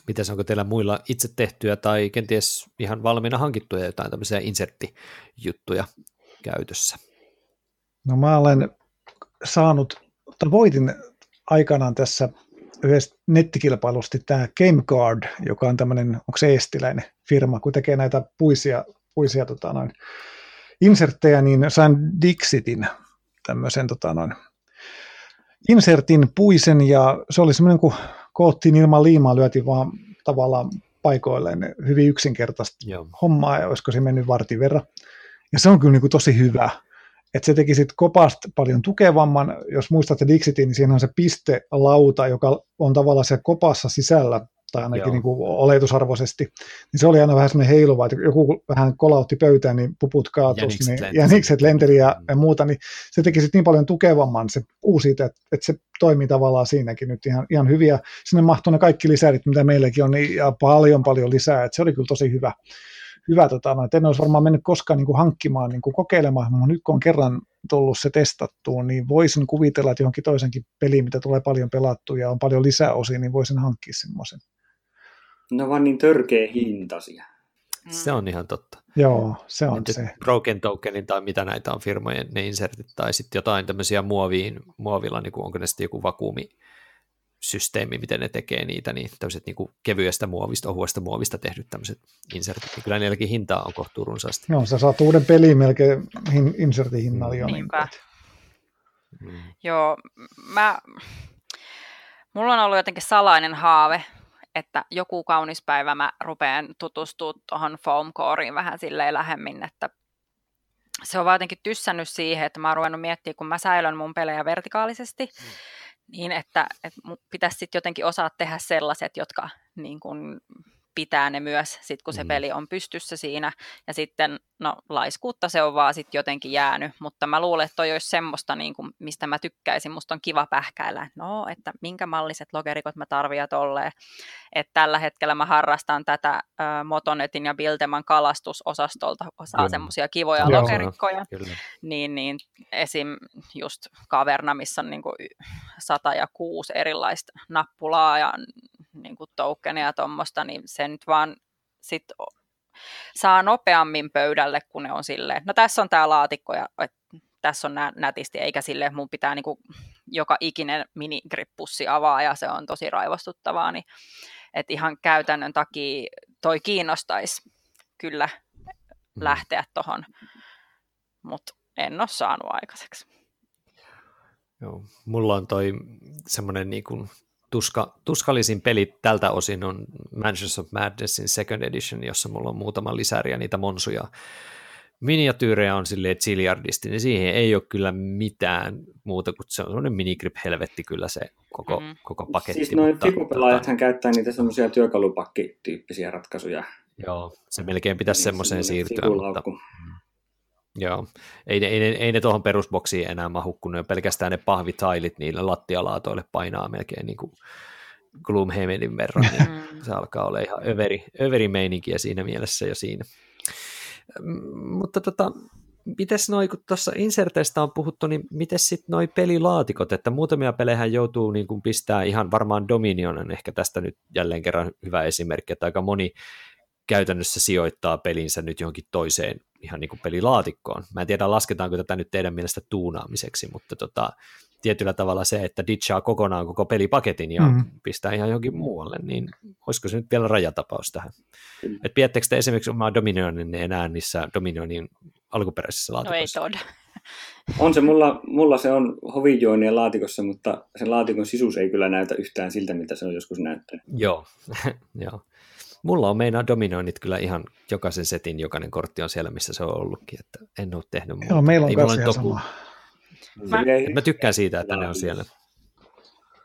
Miten onko teillä muilla itse tehtyä tai kenties ihan valmiina hankittuja jotain tämmöisiä inserttijuttuja käytössä? No mä olen saanut, tai voitin aikanaan tässä yhdessä nettikilpailusti tämä GameGuard, joka on tämmöinen, onko se estiläinen firma, kun tekee näitä puisia, puisia tota noin, inserttejä, niin sain Dixitin tämmöisen tota noin, insertin puisen ja se oli semmoinen, kun koottiin ilman liimaa, lyötiin vaan tavallaan paikoilleen hyvin yksinkertaista Joo. hommaa, ja olisiko se mennyt vartin verran. Ja se on kyllä niin kuin tosi hyvä. Että se teki sitten kopasta paljon tukevamman. Jos muistatte Dixitin, niin siinä on se pistelauta, joka on tavallaan se kopassa sisällä, tai ainakin Joo. niin kuin oletusarvoisesti. Niin se oli aina vähän semmoinen heiluva, että joku vähän kolautti pöytään, niin puput kaatus, Jänikset niin, jänikset lenteli ja, Mm. ja muuta, niin se teki sitten niin paljon tukevamman se uusi, että, että se toimii tavallaan siinäkin nyt ihan, ihan hyviä. Sinne mahtui ne kaikki lisärit, mitä meilläkin on, niin, ja paljon paljon lisää, että se oli kyllä tosi hyvä. hyvä tota, no, että en olisi varmaan mennyt koskaan niin kuin hankkimaan, niin kuin kokeilemaan, mutta nyt kun on kerran tullut se testattuun, niin voisin kuvitella, että johonkin toisenkin peliin, mitä tulee paljon pelattua ja on paljon lisäosia, niin voisin hankkia semmoisen. Ne on vaan niin törkeä hintaisia. Mm. Se on ihan totta. Joo, se on Nyt se. Broken tokenin tai mitä näitä on firmojen, ne insertit, tai sitten jotain tämmöisiä muoviin, muovilla, niin kuin onko ne sitten joku vakuumi, systeemi, miten ne tekee niitä, niin tämmöiset niin kuin kevyestä muovista, ohuesta muovista tehdyt tämmöiset insertit, niin kyllä niilläkin hintaa on kohtuu runsaasti. Joo, sä saat uuden pelin melkein hin, insertin hinnalla jo. Niin Niinpä. Mm. Joo, mä, mulla on ollut jotenkin salainen haave, että joku kaunis päivä mä rupean tutustua tuohon foamcoreiin vähän silleen lähemmin, että se on vaan jotenkin tyssännyt siihen, että mä oon ruvennut miettimään, kun mä säilön mun pelejä vertikaalisesti, niin että, että pitäisi sitten jotenkin osaa tehdä sellaiset, jotka niin kun pitää ne myös, sit kun se Mm. peli on pystyssä siinä. Ja sitten, no laiskuutta se on vaan sitten jotenkin jäänyt, mutta mä luulen, että toi olisi semmoista, niin kuin, mistä mä tykkäisin. Musta on kiva pähkäillä, no, että minkä malliset logerikot mä tarvitsen tolleen. Että tällä hetkellä mä harrastan tätä äh, Motonetin ja Bilteman kalastusosastolta, osaa Joo. semmoisia kivoja Joo. logerikkoja Kyllä. niin, niin esim. just kaverna, missä on niin kuin 106 erilaista nappulaa ja niin kuin tokenia ja tuommoista, niin se nyt vaan sit saa nopeammin pöydälle, kun ne on silleen, no tässä on tämä laatikko ja tässä on nä- nätisti, eikä sille mun pitää niin kuin joka ikinen minigrippussi avaa ja se on tosi raivostuttavaa, niin että ihan käytännön takia toi kiinnostaisi kyllä Mm. lähteä tuohon, mutta en ole saanut aikaiseksi. Joo. Mulla on toi semmoinen niin kuin tuska, tuskallisin peli tältä osin on Mansions of Madnessin Second Edition, jossa mulla on muutama lisäri ja niitä monsuja. Miniatyyrejä on silleen ziljardisti, niin siihen ei ole kyllä mitään muuta kuin se on semmoinen minigrip helvetti kyllä se koko, Mhm. koko paketti. Siis noin mutta- fikupelaajathan käyttää niitä semmoisia työkalupakkityyppisiä ratkaisuja. Joo, se melkein pitäisi semmoiseen Semmoinen siirtyä, mutta. Joo, ei ne, ei ne, ei ne tuohon perusboksiin enää mahu, kun ne pelkästään ne pahvitailit niille lattialaatoille painaa melkein niin kuin Gloomhavenin verran, niin Mm. se alkaa olla ihan överi, överi meininkiä siinä mielessä jo siinä. Mm, Mutta tota, mites noi, kun tuossa inserteistä on puhuttu, niin miten sitten noi pelilaatikot, että muutamia pelejä joutuu niin kuin pistää ihan varmaan Dominion on ehkä tästä nyt jälleen kerran hyvä esimerkki, että aika moni käytännössä sijoittaa pelinsä nyt johonkin toiseen ihan niin kuin pelilaatikkoon. Mä en tiedä, lasketaanko tätä nyt teidän mielestä tuunaamiseksi, mutta tota, tietyllä tavalla se, että ditchaa kokonaan koko pelipaketin ja mm. pistää ihan johonkin muualle, niin olisiko se nyt vielä rajatapaus tähän? Et pidättekö te esimerkiksi omaa Dominionin enää niissä Dominionin alkuperäisissä No ei laatikoissa? tod. On se mulla, mulla se on hovijoinien laatikossa, mutta sen laatikon sisuus ei kyllä näytä yhtään siltä, mitä se on joskus näyttänyt. Joo, joo. Mulla on meinaa Dominionit kyllä ihan jokaisen setin, jokainen kortti on siellä, missä se on ollutkin, että en ole tehnyt muuta. Joo, meillä on Ei kanssa ihan ole- sama. Mä- Se Et mä tykkään siitä, että ne on siellä.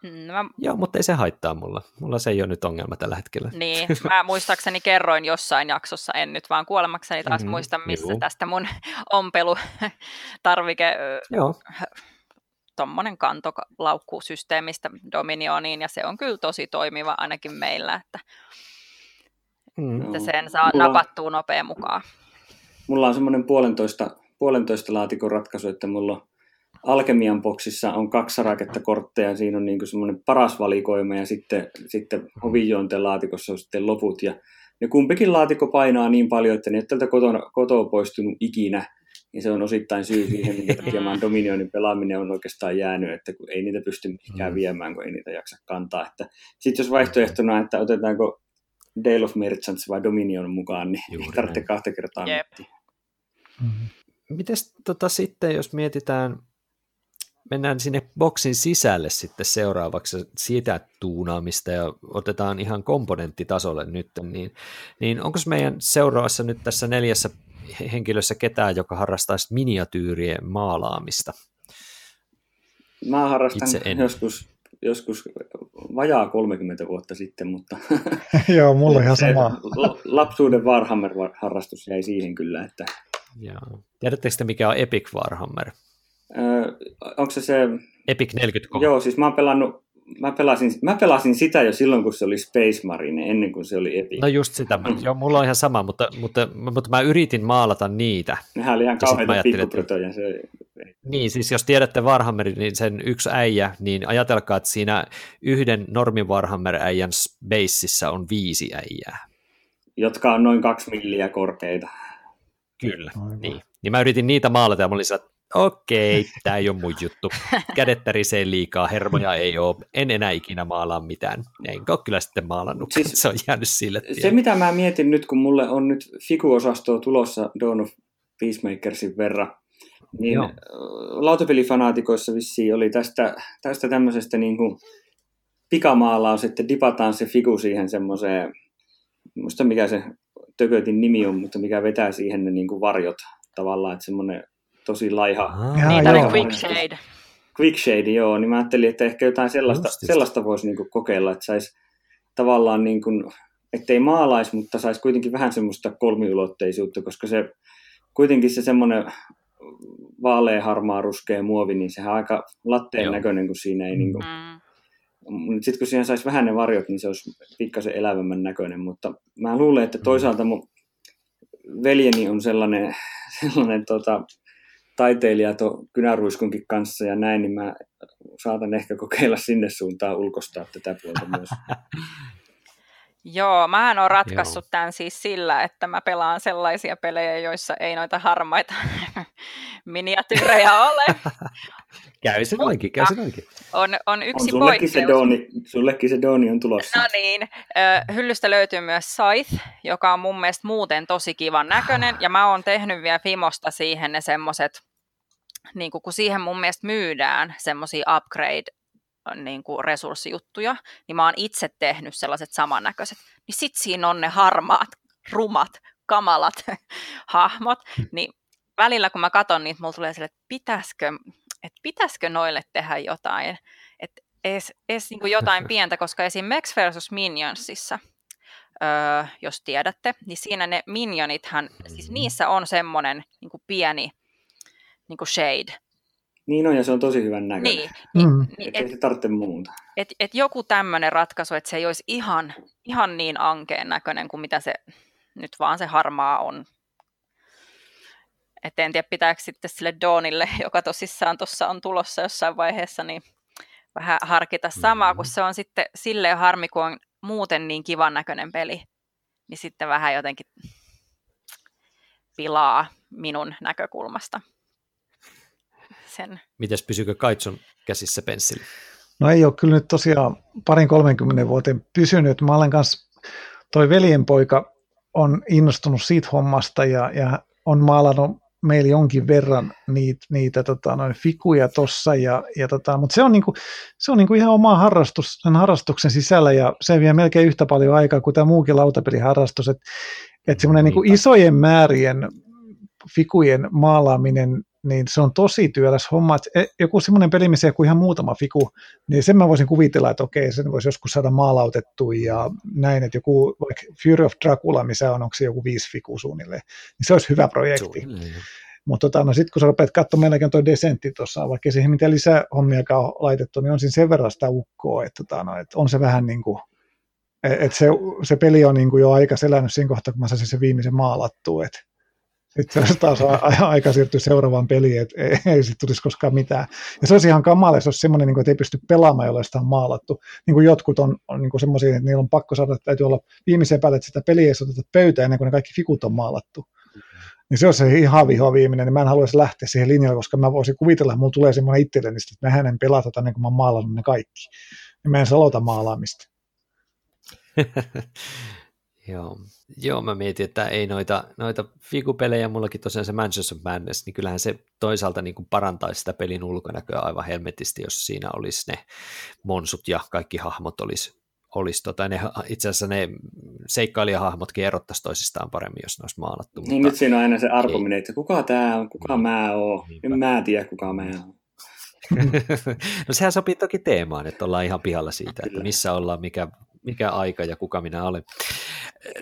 Mm, Mä, Joo, mutta ei se haittaa mulla. Mulla se ei ole nyt ongelma tällä hetkellä. niin, mä muistaakseni kerroin jossain jaksossa, en nyt vaan kuolemakseni taas Mhm, mm-hmm, muista, missä juu. tästä mun ompelu tarvike ö, Joo, tommonen kantolaukkusysteemistä Dominioniin, ja se on kyllä tosi toimiva ainakin meillä, että, mm. että sen saa Mulla napattua nopea mukaan. Mulla on semmoinen puolentoista, puolentoista laatikon ratkaisu, että mulla on Alkemian boksissa on kaksi saraketta kortteja, siinä on niin semmoinen paras valikoima ja sitten, sitten hovijointen laatikossa on sitten loput ja ne kumpikin laatikko painaa niin paljon, että ne ei tältä kotona, kotoa poistunut ikinä, niin se on osittain syy siihen, minkä takia mä oon Dominionin pelaaminen on oikeastaan jäänyt, että kun ei niitä pysty mihinkään Mm. viemään, kun ei niitä jaksa kantaa. Sitten jos vaihtoehtona, että otetaanko Dale of Merchants vai Dominion mukaan, niin Juuri ei tarvitse näin. kahta kertaa Jep. miettiä. Mhm. Mites tota sitten, jos mietitään mennään sinne boksin sisälle sitten seuraavaksi sitä tuunaamista ja otetaan ihan komponenttitasolle nyt, niin, niin onko meidän seuraavassa nyt tässä neljässä henkilössä ketään, joka harrastaisi miniatyyrien maalaamista? Mä harrastan joskus, joskus vajaa 30 vuotta sitten, mutta Joo, mulla on ihan sama. lapsuuden Warhammer-harrastus jäi siihen kyllä. Että... Joo. Tiedättekö te, mikä on Epic Warhammer? Öö, onko se se... Epic 40 Joo, siis mä oon pelannut mä pelasin, mä pelasin sitä jo silloin, kun se oli Space Marine, ennen kuin se oli Epic. No just sitä. Mä, joo, mulla on ihan sama, mutta, mutta, mutta mä yritin maalata niitä. Nehän oli ihan kauheita pikkuprotoja. Se... Niin, siis jos tiedätte Warhammerin, niin sen yksi äijä, niin ajatelkaa, että siinä yhden normi Warhammer-äijän baseissa on viisi äijää. Jotka on noin kaksi milliä korkeita. Kyllä, niin. Niin mä yritin niitä maalata ja mä olin okei, tämä ei ole mun juttu. Kädet tärisee liikaa, hermoja ei ole, en enää ikinä maalaa mitään. Enkä ole kyllä sitten maalannut, siis, se on jäänyt sille tielle. Se mitä mä mietin nyt, kun mulle on nyt Fiku-osastoa tulossa Dawn of Peacemakersin verran, niin Joo. lautapelifanaatikoissa vissiin oli tästä, tästä tämmöisestä niin kuin pikamaalaus, että dipataan se figu siihen semmoiseen, muista mikä se tökötin nimi on, mutta mikä vetää siihen ne niin kuin varjot tavallaan, että semmoinen tosi laiha. Ah, Niitä oli Quick Shade. Quick Shade, joo, niin mä ajattelin, että ehkä jotain sellaista, sellaista voisi niinku kokeilla, että saisi tavallaan niin kuin, ettei maalaisi, mutta saisi kuitenkin vähän semmoista kolmiulotteisuutta, koska se kuitenkin se semmoinen vaalea, harmaa, ruskea muovi, niin sehän on aika latteen Joo. näköinen, kun siinä ei niin kuin, mm. sitten kun siihen saisi vähän ne varjot, niin se olisi pikkasen elävämmän näköinen, mutta mä luulen, että toisaalta mun veljeni on sellainen, sellainen tota, taiteilija tuon kynäruiskunkin kanssa ja näin, niin mä saatan ehkä kokeilla sinne suuntaan ulkostaa tätä puolta myös. Joo, mä oon ratkaissut Joo. tämän siis sillä, että mä pelaan sellaisia pelejä, joissa ei noita harmaita miniatyyrejä ole. käy se noinkin, käy se noinkin. On, on yksi on sullekin poikkeus. Se dooni, sullekin se dooni on tulossa. No niin, hyllystä löytyy myös Scythe, joka on mun mielestä muuten tosi kivan näköinen, ja mä oon tehnyt vielä Fimosta siihen ne semmoset niin kuin, kun siihen mun mielestä myydään semmoisia upgrade niin kuin resurssijuttuja, niin mä oon itse tehnyt sellaiset samannäköiset. Niin sit siinä on ne harmaat, rumat, kamalat hahmot, niin välillä kun mä katson niitä, mulla tulee sille, että pitäisikö, että pitäisikö noille tehdä jotain, että edes, edes niin kuin jotain pientä, koska esim. Max vs. Minionsissa, öö, jos tiedätte, niin siinä ne minionithan, siis niissä on semmoinen niin kuin pieni niin kuin shade. Niin on, ja se on tosi hyvän näköinen. Niin, niin, mm. niin et, se tarvitse muuta. Et, et joku tämmöinen ratkaisu, että se ei olisi ihan, ihan niin ankeen näköinen kuin mitä se nyt vaan se harmaa on. Et en tiedä, pitääkö sitten sille Dawnille, joka tosissaan tuossa on tulossa jossain vaiheessa, niin vähän harkita samaa, kun mm. se on sitten silleen harmi, kun on muuten niin kivan näköinen peli, niin sitten vähän jotenkin pilaa minun näkökulmasta sen. Mites pysykö Kaitsun käsissä pensseli? No ei ole kyllä nyt tosiaan parin 30 vuoteen pysynyt. Mä olen kanssa, toi veljenpoika on innostunut siitä hommasta ja, ja on maalannut meillä jonkin verran niitä, niitä tota, noin fikuja tossa, ja, ja tota, mutta se on, niinku, se on niinku ihan oma harrastus sen harrastuksen sisällä, ja se vie melkein yhtä paljon aikaa kuin tämä muukin lautapeliharrastus, että et semmoinen niinku isojen määrien fikujen maalaaminen niin se on tosi työläs homma. Että e, joku semmoinen peli, missä joku ihan muutama fiku, niin sen mä voisin kuvitella, että okei, sen voisi joskus saada maalautettua ja näin, että joku vaikka Fury of Dracula, missä on, onko se joku viisi fiku suunnilleen, niin se olisi hyvä projekti. Mutta tota, no sitten kun sä rupeat katsomaan, meilläkin on toi Desentti tuossa, vaikka siihen mitä lisähommiakaan on laitettu, niin on siinä sen verran sitä ukkoa, että, tota, no, että on se vähän niin kuin, että se, se peli on niin kuin jo aika selännyt siinä kohtaa, kun mä saisin se viimeisen maalattua, että sitten se taas aika siirtyä seuraavaan peliin, että ei, ei sitten tulisi koskaan mitään. Ja se olisi ihan kamala, jos olisi semmoinen, niin että ei pysty pelaamaan, jolla sitä on maalattu. Niin kuin jotkut on, on niin semmoisia, että niillä on pakko saada, että täytyy olla viimeisen päälle, että sitä peliä ei oteta pöytään ennen kuin ne kaikki fikut on maalattu. Niin se on se ihan viho viimeinen, niin mä en haluaisi lähteä siihen linjalle, koska mä voisin kuvitella, että mulla tulee semmoinen itselleni, että mä hänen pelata ennen kuin mä oon maalannut ne kaikki. Ja mä en salota maalaamista. Joo. Joo, mä mietin, että ei noita, noita figupelejä, mullakin tosiaan se Manchester of Madness, niin kyllähän se toisaalta niin kuin parantaisi sitä pelin ulkonäköä aivan helmetisti, jos siinä olisi ne monsut ja kaikki hahmot olisi olisi tota, ne, itse asiassa ne seikkailijahahmotkin erottaisi toisistaan paremmin, jos ne olisi maalattu. Niin nyt siinä on aina se argumentti, että kuka tämä on, kuka niin. mä oon, en mä tiedä kuka mä oon. no sehän sopii toki teemaan, että ollaan ihan pihalla siitä, Kyllä. että missä ollaan, mikä, mikä aika ja kuka minä olen.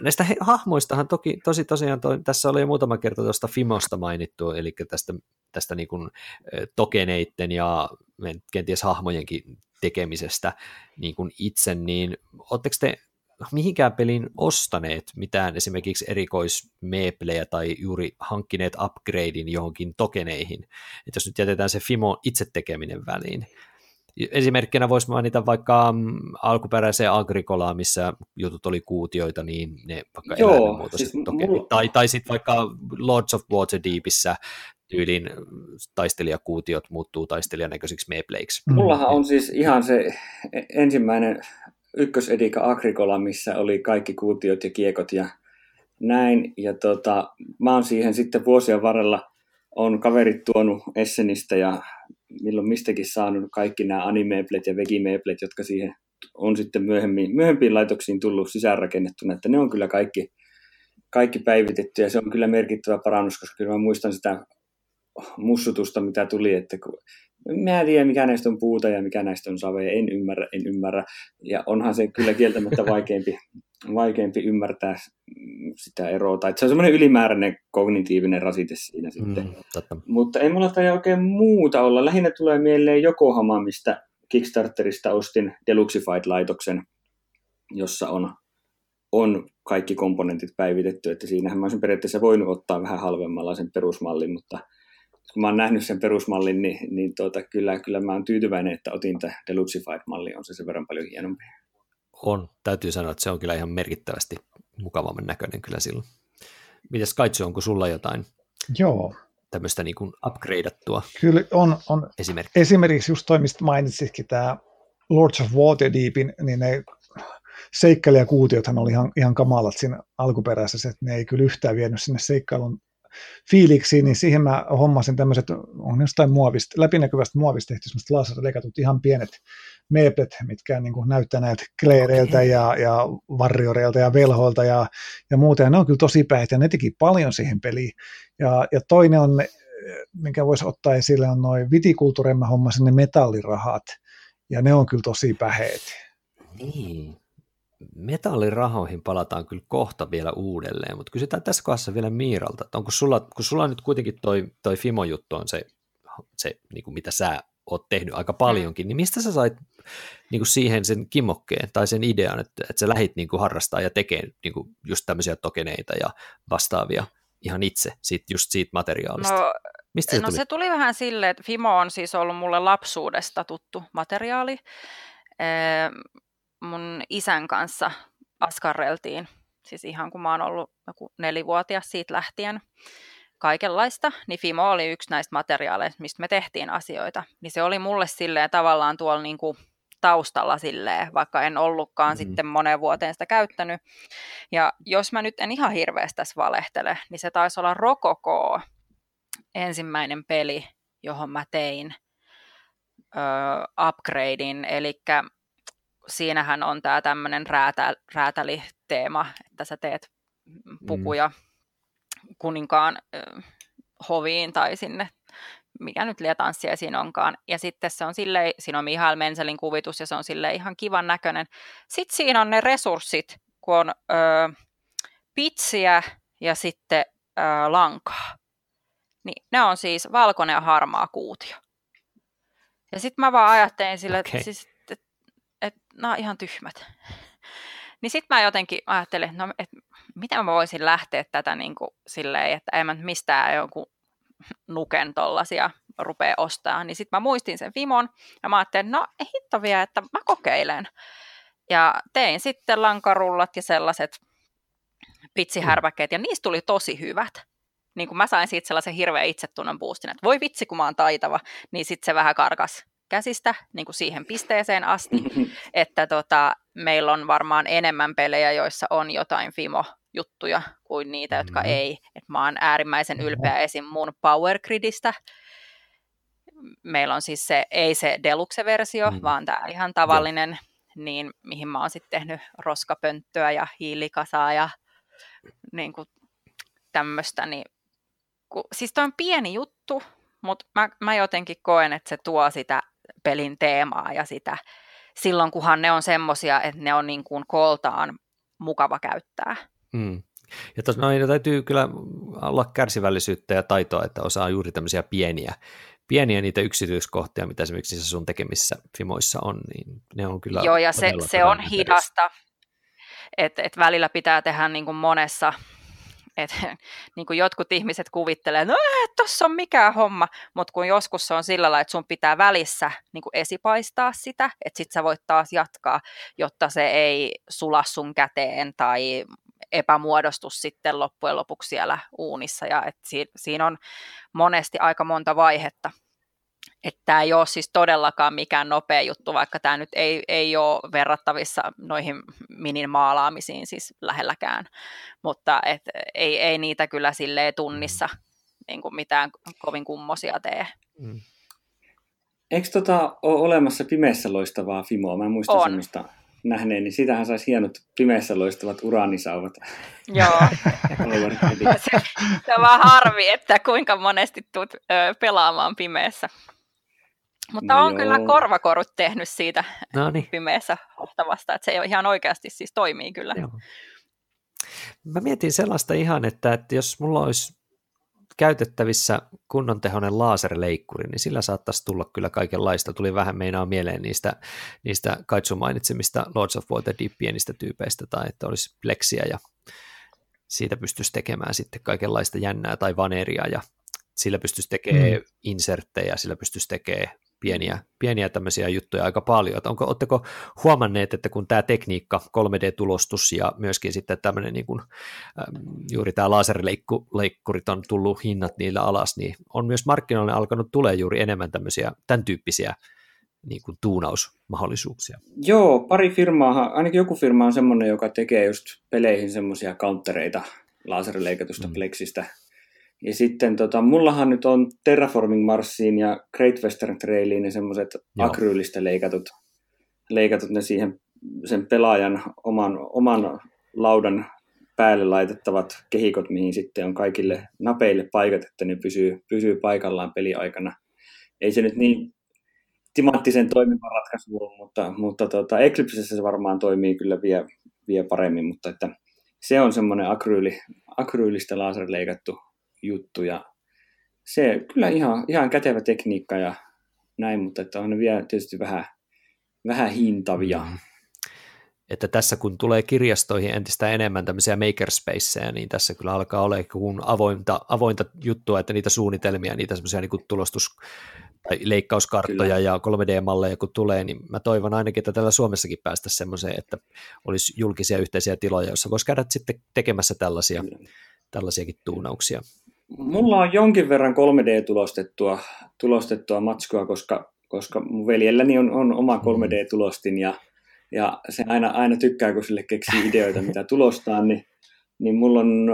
Näistä hahmoistahan toki, tosi tosiaan, toi, tässä oli jo muutama kerta tuosta Fimosta mainittu, eli tästä, tästä niin kuin, tokeneitten ja kenties hahmojenkin tekemisestä niin kuin itse, niin oletteko te mihinkään pelin ostaneet mitään esimerkiksi erikoismeeplejä tai juuri hankkineet upgradein johonkin tokeneihin, että jos nyt jätetään se Fimo itse tekeminen väliin. Esimerkkinä voisi mainita vaikka mm, alkuperäiseen Agricolaa, missä jutut oli kuutioita, niin ne vaikka Joo, siis mulla... Tai, tai sitten vaikka Lords of Waterdeepissä tyylin taistelijakuutiot muuttuu taistelijan näköisiksi meepleiksi. Mm. Mullahan on siis ihan se ensimmäinen ykkösedika Agricola, missä oli kaikki kuutiot ja kiekot ja näin. Ja tota, mä oon siihen sitten vuosien varrella on kaverit tuonut Essenistä ja milloin mistäkin saanut kaikki nämä animeeplet ja vegimeeplet, jotka siihen on sitten myöhemmin, myöhempiin laitoksiin tullut sisäänrakennettuna, että ne on kyllä kaikki, kaikki päivitetty ja se on kyllä merkittävä parannus, koska kyllä mä muistan sitä mussutusta, mitä tuli, että kun, mä en tiedä, mikä näistä on puuta ja mikä näistä on save, en ymmärrä, en ymmärrä. Ja onhan se kyllä kieltämättä vaikeampi, vaikeampi ymmärtää sitä eroa. Tai se on semmoinen ylimääräinen kognitiivinen rasite siinä sitten. Mm, totta. Mutta ei mulla tai oikein muuta olla. Lähinnä tulee mieleen Yokohama, mistä Kickstarterista ostin Deluxified-laitoksen, jossa on, on kaikki komponentit päivitetty, että siinähän mä olisin periaatteessa voinut ottaa vähän halvemmalla sen perusmallin, mutta – kun mä oon nähnyt sen perusmallin, niin, niin tuota, kyllä, kyllä mä oon tyytyväinen, että otin tämä Deluxified-malli, on se sen verran paljon hienompi. On, täytyy sanoa, että se on kyllä ihan merkittävästi mukavamman näköinen kyllä silloin. Mites Kaitsu, onko sulla jotain Joo. tämmöistä niin kuin upgradeattua Kyllä on, on. Esimerkki. esimerkiksi just toi, mistä mainitsitkin tämä Lords of Waterdeepin, niin ne seikkailijakautiothan oli ihan, ihan kamalat siinä alkuperäisessä, että ne ei kyllä yhtään vienyt sinne seikkailun fiiliksiin, niin siihen mä hommasin tämmöiset, on jostain muovista, läpinäkyvästä muovista tehty semmoiset laserleikatut ihan pienet meeplet, mitkä niin kuin näyttää näiltä kleereiltä okay. ja, ja varrioreilta ja velhoilta ja, ja muuta, ja ne on kyllä tosi ja ne teki paljon siihen peliin. Ja, ja toinen on, minkä voisi ottaa esille, on noin vitikulttuurin, mä hommasin ne metallirahat, ja ne on kyllä tosi päheet. Niin, metallirahoihin palataan kyllä kohta vielä uudelleen, mutta kysytään tässä kohdassa vielä Miiralta, että onko sulla, kun sulla nyt kuitenkin toi, toi Fimo-juttu on se, se niin kuin mitä sä oot tehnyt aika paljonkin, niin mistä sä sait niin kuin siihen sen kimokkeen tai sen idean, että, että sä lähit niin kuin harrastaa ja tekee niin kuin just tämmöisiä tokeneita ja vastaavia ihan itse, siitä, just siitä materiaalista? No, Mistä se, no tuli? se tuli vähän silleen, että Fimo on siis ollut mulle lapsuudesta tuttu materiaali mun isän kanssa askarreltiin, siis ihan kun mä oon ollut joku nelivuotias siitä lähtien, kaikenlaista, niin Fimo oli yksi näistä materiaaleista, mistä me tehtiin asioita. Niin se oli mulle silleen tavallaan tuolla niin kuin taustalla silleen, vaikka en ollutkaan mm-hmm. sitten moneen vuoteen sitä käyttänyt. Ja jos mä nyt en ihan hirveästi tässä valehtele, niin se taisi olla Rokoko ensimmäinen peli, johon mä tein ö, upgradein, eli siinähän on tämä tämmöinen räätä, räätäliteema, että sä teet pukuja mm. kuninkaan äh, hoviin tai sinne, mikä nyt liian tanssia siinä onkaan. Ja sitten se on silleen, siinä on Mihail Menselin kuvitus ja se on sille ihan kivan näköinen. Sitten siinä on ne resurssit, kun on ö, pitsiä ja sitten ö, lankaa. Niin ne on siis valkoinen ja harmaa kuutio. Ja sitten mä vaan ajattelin sille, okay. että siis että nämä on ihan tyhmät. Niin sitten mä jotenkin ajattelin, että no, et miten mä voisin lähteä tätä niin kuin silleen, että en mä mistään jonkun nuken tollasia rupea ostaa. Niin sitten mä muistin sen Fimon ja mä ajattelin, no hitto vielä, että mä kokeilen. Ja tein sitten lankarullat ja sellaiset pitsihärväkkeet ja niistä tuli tosi hyvät. Niin kun mä sain siitä sellaisen hirveän itsetunnon boostin, että voi vitsi kun mä oon taitava, niin sitten se vähän karkas käsistä niin kuin siihen pisteeseen asti, että tota, meillä on varmaan enemmän pelejä, joissa on jotain Fimo-juttuja kuin niitä, jotka mm-hmm. ei. Et mä oon äärimmäisen ylpeä esim. mun Power Gridistä. Meillä on siis se, ei se deluxe-versio, mm-hmm. vaan tämä ihan tavallinen, niin mihin mä oon sitten tehnyt roskapönttöä ja hiilikasaa ja niin kuin tämmöistä, niin ku, siis toi on pieni juttu, mutta mä, mä jotenkin koen, että se tuo sitä pelin teemaa ja sitä silloin, kunhan ne on semmosia, että ne on niin kuin koltaan mukava käyttää. Mm. Ja tos, no, täytyy kyllä olla kärsivällisyyttä ja taitoa, että osaa juuri tämmöisiä pieniä, pieniä niitä yksityiskohtia, mitä esimerkiksi sun tekemissä Fimoissa on, niin ne on kyllä Joo, ja se, se on hidasta, että et välillä pitää tehdä niin kuin monessa et, niin kuin jotkut ihmiset kuvittelee, no tuossa on mikään homma, mutta kun joskus se on sillä lailla, että sun pitää välissä niin kuin esipaistaa sitä, että sit sä voit taas jatkaa, jotta se ei sula sun käteen tai epämuodostu sitten loppujen lopuksi siellä uunissa. Ja et siinä on monesti aika monta vaihetta että tämä ei ole siis todellakaan mikään nopea juttu, vaikka tämä nyt ei, ei ole verrattavissa noihin minin maalaamisiin siis lähelläkään, mutta et ei, ei niitä kyllä silleen tunnissa niin kuin mitään kovin kummosia tee. Mm. Eikö tota ole olemassa pimeässä loistavaa Fimoa? Mä en muista on. semmoista nähneen, niin sitähän saisi hienot pimeässä loistavat uraanisauvat. Joo. se, se on vaan harvi, että kuinka monesti tulet pelaamaan pimeässä. Mutta no on joo. kyllä korvakorut tehnyt siitä no niin. pimeässä hohtavasta, että se ihan oikeasti siis toimii kyllä. Joo. Mä mietin sellaista ihan, että, että jos mulla olisi käytettävissä kunnon tehoinen laserleikkuri, niin sillä saattaisi tulla kyllä kaikenlaista. Tuli vähän meinaa mieleen niistä, niistä Kaitsu mainitsemista Lords of Waterdeep pienistä tyypeistä, tai että olisi pleksiä ja siitä pystyisi tekemään sitten kaikenlaista jännää tai vaneria ja sillä pystyisi tekemään mm. inserttejä, sillä pystyisi tekemään pieniä, pieniä tämmöisiä juttuja aika paljon. Onko, oletteko huomanneet, että kun tämä tekniikka, 3D-tulostus ja myöskin sitten tämmöinen niin kuin, juuri tämä laserleikkurit on tullut hinnat niillä alas, niin on myös markkinoille alkanut tulee juuri enemmän tämmöisiä tämän tyyppisiä niin kuin tuunausmahdollisuuksia. Joo, pari firmaa, ainakin joku firma on semmoinen, joka tekee just peleihin semmoisia countereita laserleikatusta mm. pleksistä, ja sitten tota, mullahan nyt on Terraforming Marsiin ja Great Western Trailiin ne semmoiset akryylistä leikatut, leikatut ne siihen sen pelaajan oman, oman laudan päälle laitettavat kehikot, mihin sitten on kaikille napeille paikat, että ne pysyy, pysyy paikallaan peliaikana. Ei se nyt niin timanttisen toimiva ratkaisu ole, mutta, mutta tota, Eclipsessä se varmaan toimii kyllä vie, vie paremmin, mutta että se on semmoinen akryyli, akryylistä laserleikattu juttu ja se kyllä ihan, ihan kätevä tekniikka ja näin, mutta että on ne vielä tietysti vähän, vähän hintavia. Mm. Että tässä kun tulee kirjastoihin entistä enemmän tämmöisiä makerspaceja, niin tässä kyllä alkaa olla kun avointa, avointa juttua, että niitä suunnitelmia, niitä semmoisia niin tulostus- tai leikkauskarttoja kyllä. ja 3D-malleja kun tulee, niin mä toivon ainakin, että täällä Suomessakin päästä semmoiseen, että olisi julkisia yhteisiä tiloja, joissa voisi käydä sitten tekemässä tällaisia, tällaisiakin tuunauksia. Mulla on jonkin verran 3D-tulostettua tulostettua matskua, koska, koska mun veljelläni on, on oma 3D-tulostin mm. ja, ja se aina, aina tykkää, kun sille keksii ideoita, mitä tulostaa, niin, niin mulla on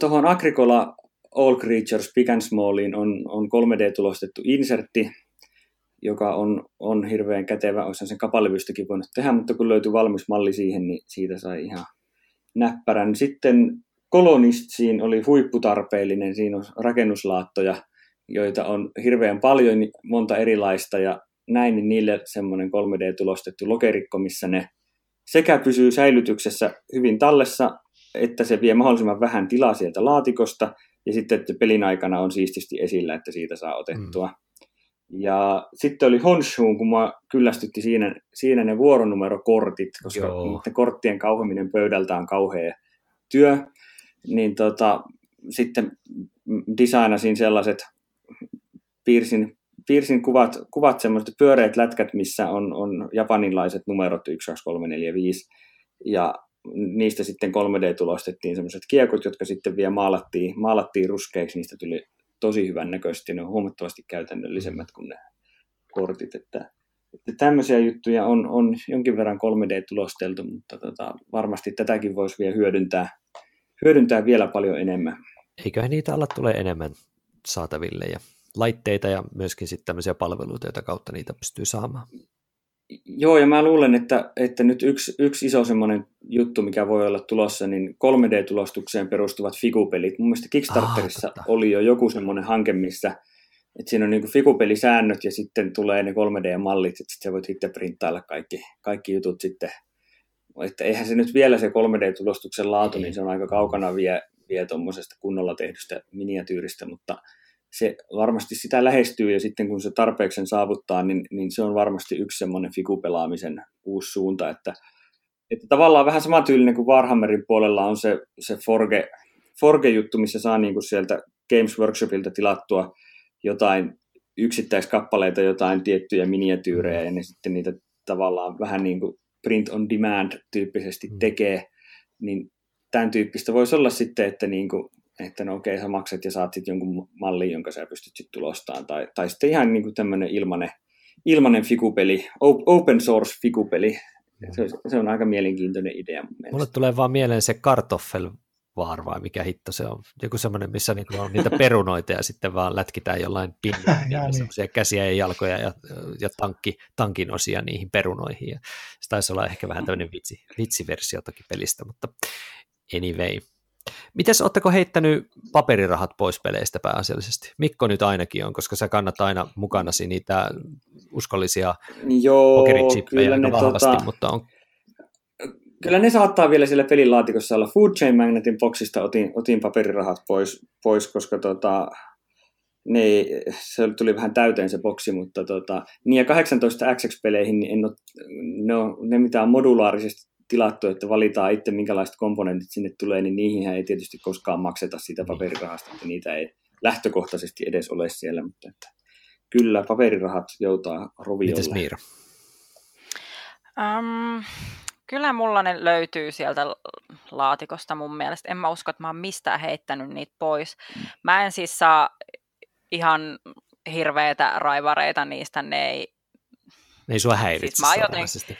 tuohon Agricola All Creatures Big and Smalliin on, on 3D-tulostettu insertti, joka on, on hirveän kätevä. Olisin sen kapalevystäkin voinut tehdä, mutta kun löytyi valmis malli siihen, niin siitä sai ihan näppärän. Sitten Kolonistsiin oli huipputarpeellinen, siinä on rakennuslaattoja, joita on hirveän paljon, monta erilaista ja näin, niin niille semmoinen 3D-tulostettu lokerikko, missä ne sekä pysyy säilytyksessä hyvin tallessa, että se vie mahdollisimman vähän tilaa sieltä laatikosta, ja sitten, että pelin aikana on siististi esillä, että siitä saa otettua. Mm. Ja sitten oli Honshuun, kun mä kyllästytti siinä, siinä ne vuoronumerokortit, koska Joo. korttien kauheminen pöydältä on kauhea työ niin tota, sitten designasin sellaiset, piirsin, piirsin kuvat, kuvat semmoiset pyöreät lätkät, missä on, on japanilaiset numerot 1, 2, 3, 4, 5, ja niistä sitten 3D-tulostettiin semmoiset kiekot, jotka sitten vielä maalattiin, maalattiin ruskeiksi, niistä tuli tosi hyvän näköisesti, ne on huomattavasti käytännöllisemmät kuin ne kortit, että että tämmöisiä juttuja on, on jonkin verran 3D-tulosteltu, mutta tota, varmasti tätäkin voisi vielä hyödyntää, hyödyntää vielä paljon enemmän. Eiköhän niitä alla tulee enemmän saataville ja laitteita ja myöskin sitten tämmöisiä palveluita, joita kautta niitä pystyy saamaan. Joo, ja mä luulen, että, että nyt yksi, yksi iso semmoinen juttu, mikä voi olla tulossa, niin 3D-tulostukseen perustuvat figupelit. Mun mielestä Kickstarterissa ah, oli jo joku semmoinen hanke, missä että siinä on niin figupelisäännöt ja sitten tulee ne 3D-mallit, että sitten voit itse printtailla kaikki, kaikki jutut sitten. Että eihän se nyt vielä se 3D-tulostuksen laatu, niin se on aika kaukana vie, vie tuommoisesta kunnolla tehdystä miniatyyristä, mutta se varmasti sitä lähestyy ja sitten kun se tarpeeksi sen saavuttaa, niin, niin se on varmasti yksi semmoinen figupelaamisen uusi suunta, että, että tavallaan vähän samantyylinen kuin Warhammerin puolella on se, se Forge, Forge-juttu, missä saa niin kuin sieltä Games Workshopilta tilattua jotain yksittäiskappaleita, jotain tiettyjä miniatyyrejä ja ne sitten niitä tavallaan vähän niin kuin print on demand tyyppisesti mm. tekee, niin tämän tyyppistä voisi olla sitten, että niin kuin että no okei, sä maksat ja saat sitten jonkun mallin, jonka sä pystyt sitten tulostamaan. Tai, tai sitten ihan niin kuin tämmöinen ilmanen, ilmanen fikupeli, open source fikupeli. Se, se on aika mielenkiintoinen idea mun mielestä. Mulle tulee vaan mieleen se kartoffel vaar vai mikä hitto se on. Joku semmoinen, missä niinku on niitä perunoita ja sitten vaan lätkitään jollain pinnalla niin. käsiä ja jalkoja ja, ja tankki, tankin osia niihin perunoihin. Ja se taisi olla ehkä vähän tämmöinen vitsi, vitsiversio toki pelistä, mutta anyway. Mites, ootteko heittänyt paperirahat pois peleistä pääasiallisesti? Mikko nyt ainakin on, koska sä kannat aina mukanasi niitä uskollisia Joo, kyllä ne, vahvasti, tota, mutta on... Kyllä ne saattaa vielä siellä pelilaatikossa olla. Food Chain Magnetin boxista otin, otin paperirahat pois, pois koska tota, ne, se tuli vähän täyteen se boksi, mutta tota, niin ja 18 XX-peleihin niin en ole, ne, on, ne mitä on modulaarisesti tilattu, että valitaan itse minkälaiset komponentit sinne tulee, niin niihin ei tietysti koskaan makseta siitä niin. paperirahasta, että niitä ei lähtökohtaisesti edes ole siellä, mutta että kyllä paperirahat joutaa roviolle. Mites Miira? Um, kyllä mulla ne löytyy sieltä laatikosta mun mielestä. En mä usko, että mä oon mistään heittänyt niitä pois. Mä en siis saa ihan hirveitä raivareita niistä, ne ei... Ne ei sua häiritse siis joten,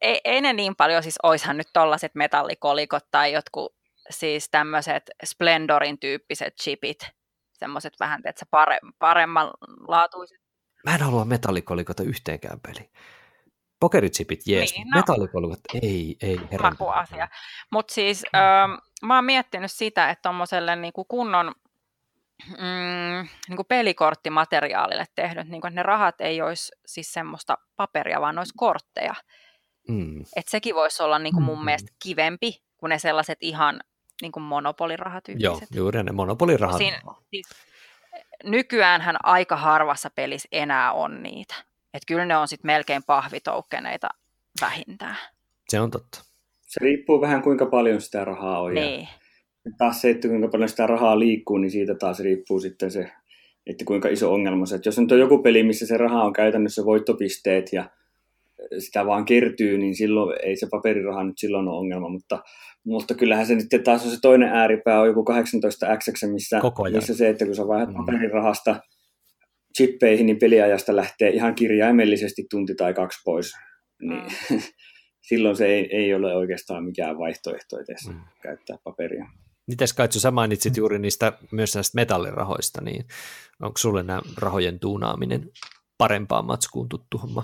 ei, ei ne niin paljon, siis oishan nyt tollaset metallikolikot tai jotkut siis tämmöiset Splendorin tyyppiset chipit, semmoiset vähän, että pare, paremman laatuiset. Mä en halua metallikolikota yhteenkään peliin. Pokerichipit, jees. Niin, no, Metallikolikot, ei, ei. asia. Mutta siis ähm, mä oon miettinyt sitä, että tuommoiselle niinku kunnon mm, niinku pelikorttimateriaalille tehnyt, niinku, että ne rahat ei olisi siis semmoista paperia, vaan olisi kortteja. Mm. Että sekin voisi olla niin kuin mun mm. mielestä kivempi kuin ne sellaiset ihan niin kuin monopolirahat Joo, juuri ne monopolirahat. Siin, siis, nykyäänhän aika harvassa pelissä enää on niitä. Että kyllä ne on sitten melkein pahvitoukkeneita vähintään. Se on totta. Se riippuu vähän kuinka paljon sitä rahaa on. Niin. Ja taas se, että kuinka paljon sitä rahaa liikkuu, niin siitä taas riippuu sitten se, että kuinka iso ongelma se. Että jos on joku peli, missä se raha on käytännössä voittopisteet ja sitä vaan kertyy, niin silloin ei se paperiraha nyt silloin ole ongelma, mutta, mutta kyllähän se nyt taas on se toinen ääripää, on joku 18x, missä, missä se, että kun sä vaihdat mm. paperirahasta chippeihin, niin peliajasta lähtee ihan kirjaimellisesti tunti tai kaksi pois, niin mm. silloin se ei, ei ole oikeastaan mikään vaihtoehto edes mm. käyttää paperia. Mites Kaitsu, sä mainitsit juuri niistä myös näistä metallirahoista, niin onko sulle nämä rahojen tuunaaminen parempaa matskuun tuttu homma?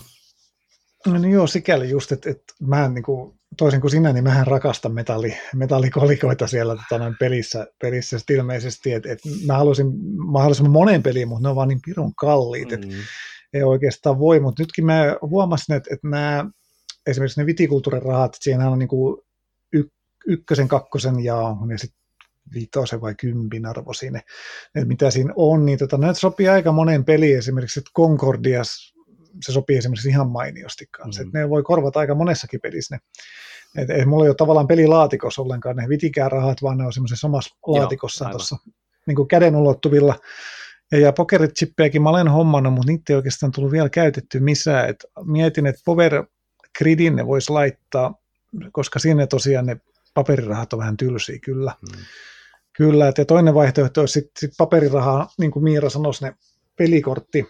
No niin joo, sikäli just, että, että mä en, niin kuin, toisin kuin sinä, niin mähän rakastan metalli, metallikolikoita siellä tota, noin pelissä, pelissä ilmeisesti, että, että mä haluaisin mahdollisimman monen peliin, mutta ne on vaan niin pirun kalliit, mm. että ei oikeastaan voi, mutta nytkin mä huomasin, että, että nämä, esimerkiksi ne vitikulttuurirahat, siinä on niin kuin y, ykkösen, kakkosen ja, ja sitten viitosen vai kympin arvo siinä, että mitä siinä on, niin tota, näitä sopii aika monen peliin, esimerkiksi Concordias se sopii esimerkiksi ihan mainiosti kanssa. Mm. ne voi korvata aika monessakin pelissä ne. Et, et mulla ei ole tavallaan pelilaatikossa ollenkaan ne vitikään rahat, vaan ne on semmoisessa samassa laatikossa tuossa niin käden ulottuvilla. Ja, ja pokerichippejäkin mä olen hommannut, mutta niitä ei oikeastaan tullut vielä käytetty missään. Et mietin, että Power Gridin ne voisi laittaa, koska sinne tosiaan ne paperirahat on vähän tylsiä kyllä. Hmm. Kyllä, et, ja toinen vaihtoehto olisi sitten sit paperirahaa, niin kuin Miira sanoi, ne pelikortti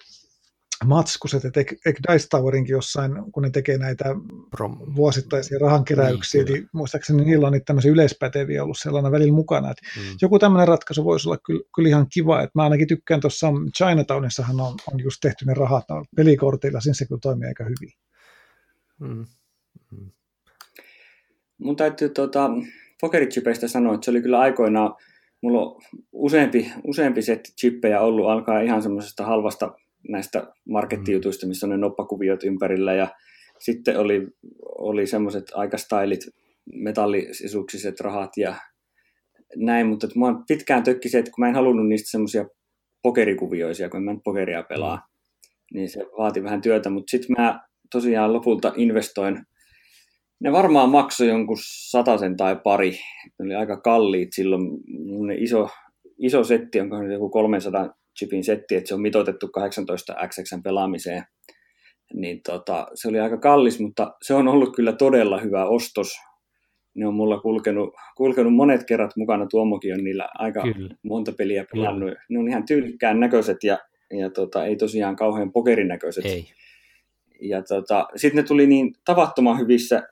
matskuset, että eikö Dice Towerinkin jossain, kun ne tekee näitä Prom- vuosittaisia rahankeräyksiä, Niin, niin, muistaakseni niillä on niitä tämmöisiä yleispäteviä ollut sellainen välillä mukana, että Mm. joku tämmöinen ratkaisu voisi olla kyllä, kyllä ihan kiva, että mä ainakin tykkään tuossa Chinatownissahan on, on just tehty ne rahat no, pelikortilla, siinä se kyllä toimii aika hyvin. Mm. Mun täytyy tuota, pokerichipeistä sanoa, että se oli kyllä aikoinaan, mulla on useampi, useampi setti chippejä ollut, alkaa ihan semmoisesta halvasta näistä markettijutuista, missä on ne noppakuviot ympärillä ja sitten oli, oli semmoiset aika stylit metallisisuksiset rahat ja näin, mutta että mua pitkään tökki se, että kun mä en halunnut niistä semmoisia pokerikuvioisia, kun mä en pokeria pelaa, mm. niin se vaati vähän työtä, mutta sitten mä tosiaan lopulta investoin ne varmaan maksoi jonkun satasen tai pari. Ne oli aika kalliit silloin. Mun iso, iso setti, onko se joku 300 chipin setti, että se on mitoitettu 18 XX pelaamiseen. Niin tota, se oli aika kallis, mutta se on ollut kyllä todella hyvä ostos. Ne on mulla kulkenut, kulkenut monet kerrat mukana. Tuomokin on niillä aika Kyllä. monta peliä pelannut. Ne on ihan tyylikkään näköiset ja, ja tota, ei tosiaan kauhean pokerinäköiset Ei. ja tota, sitten ne tuli niin tavattoman hyvissä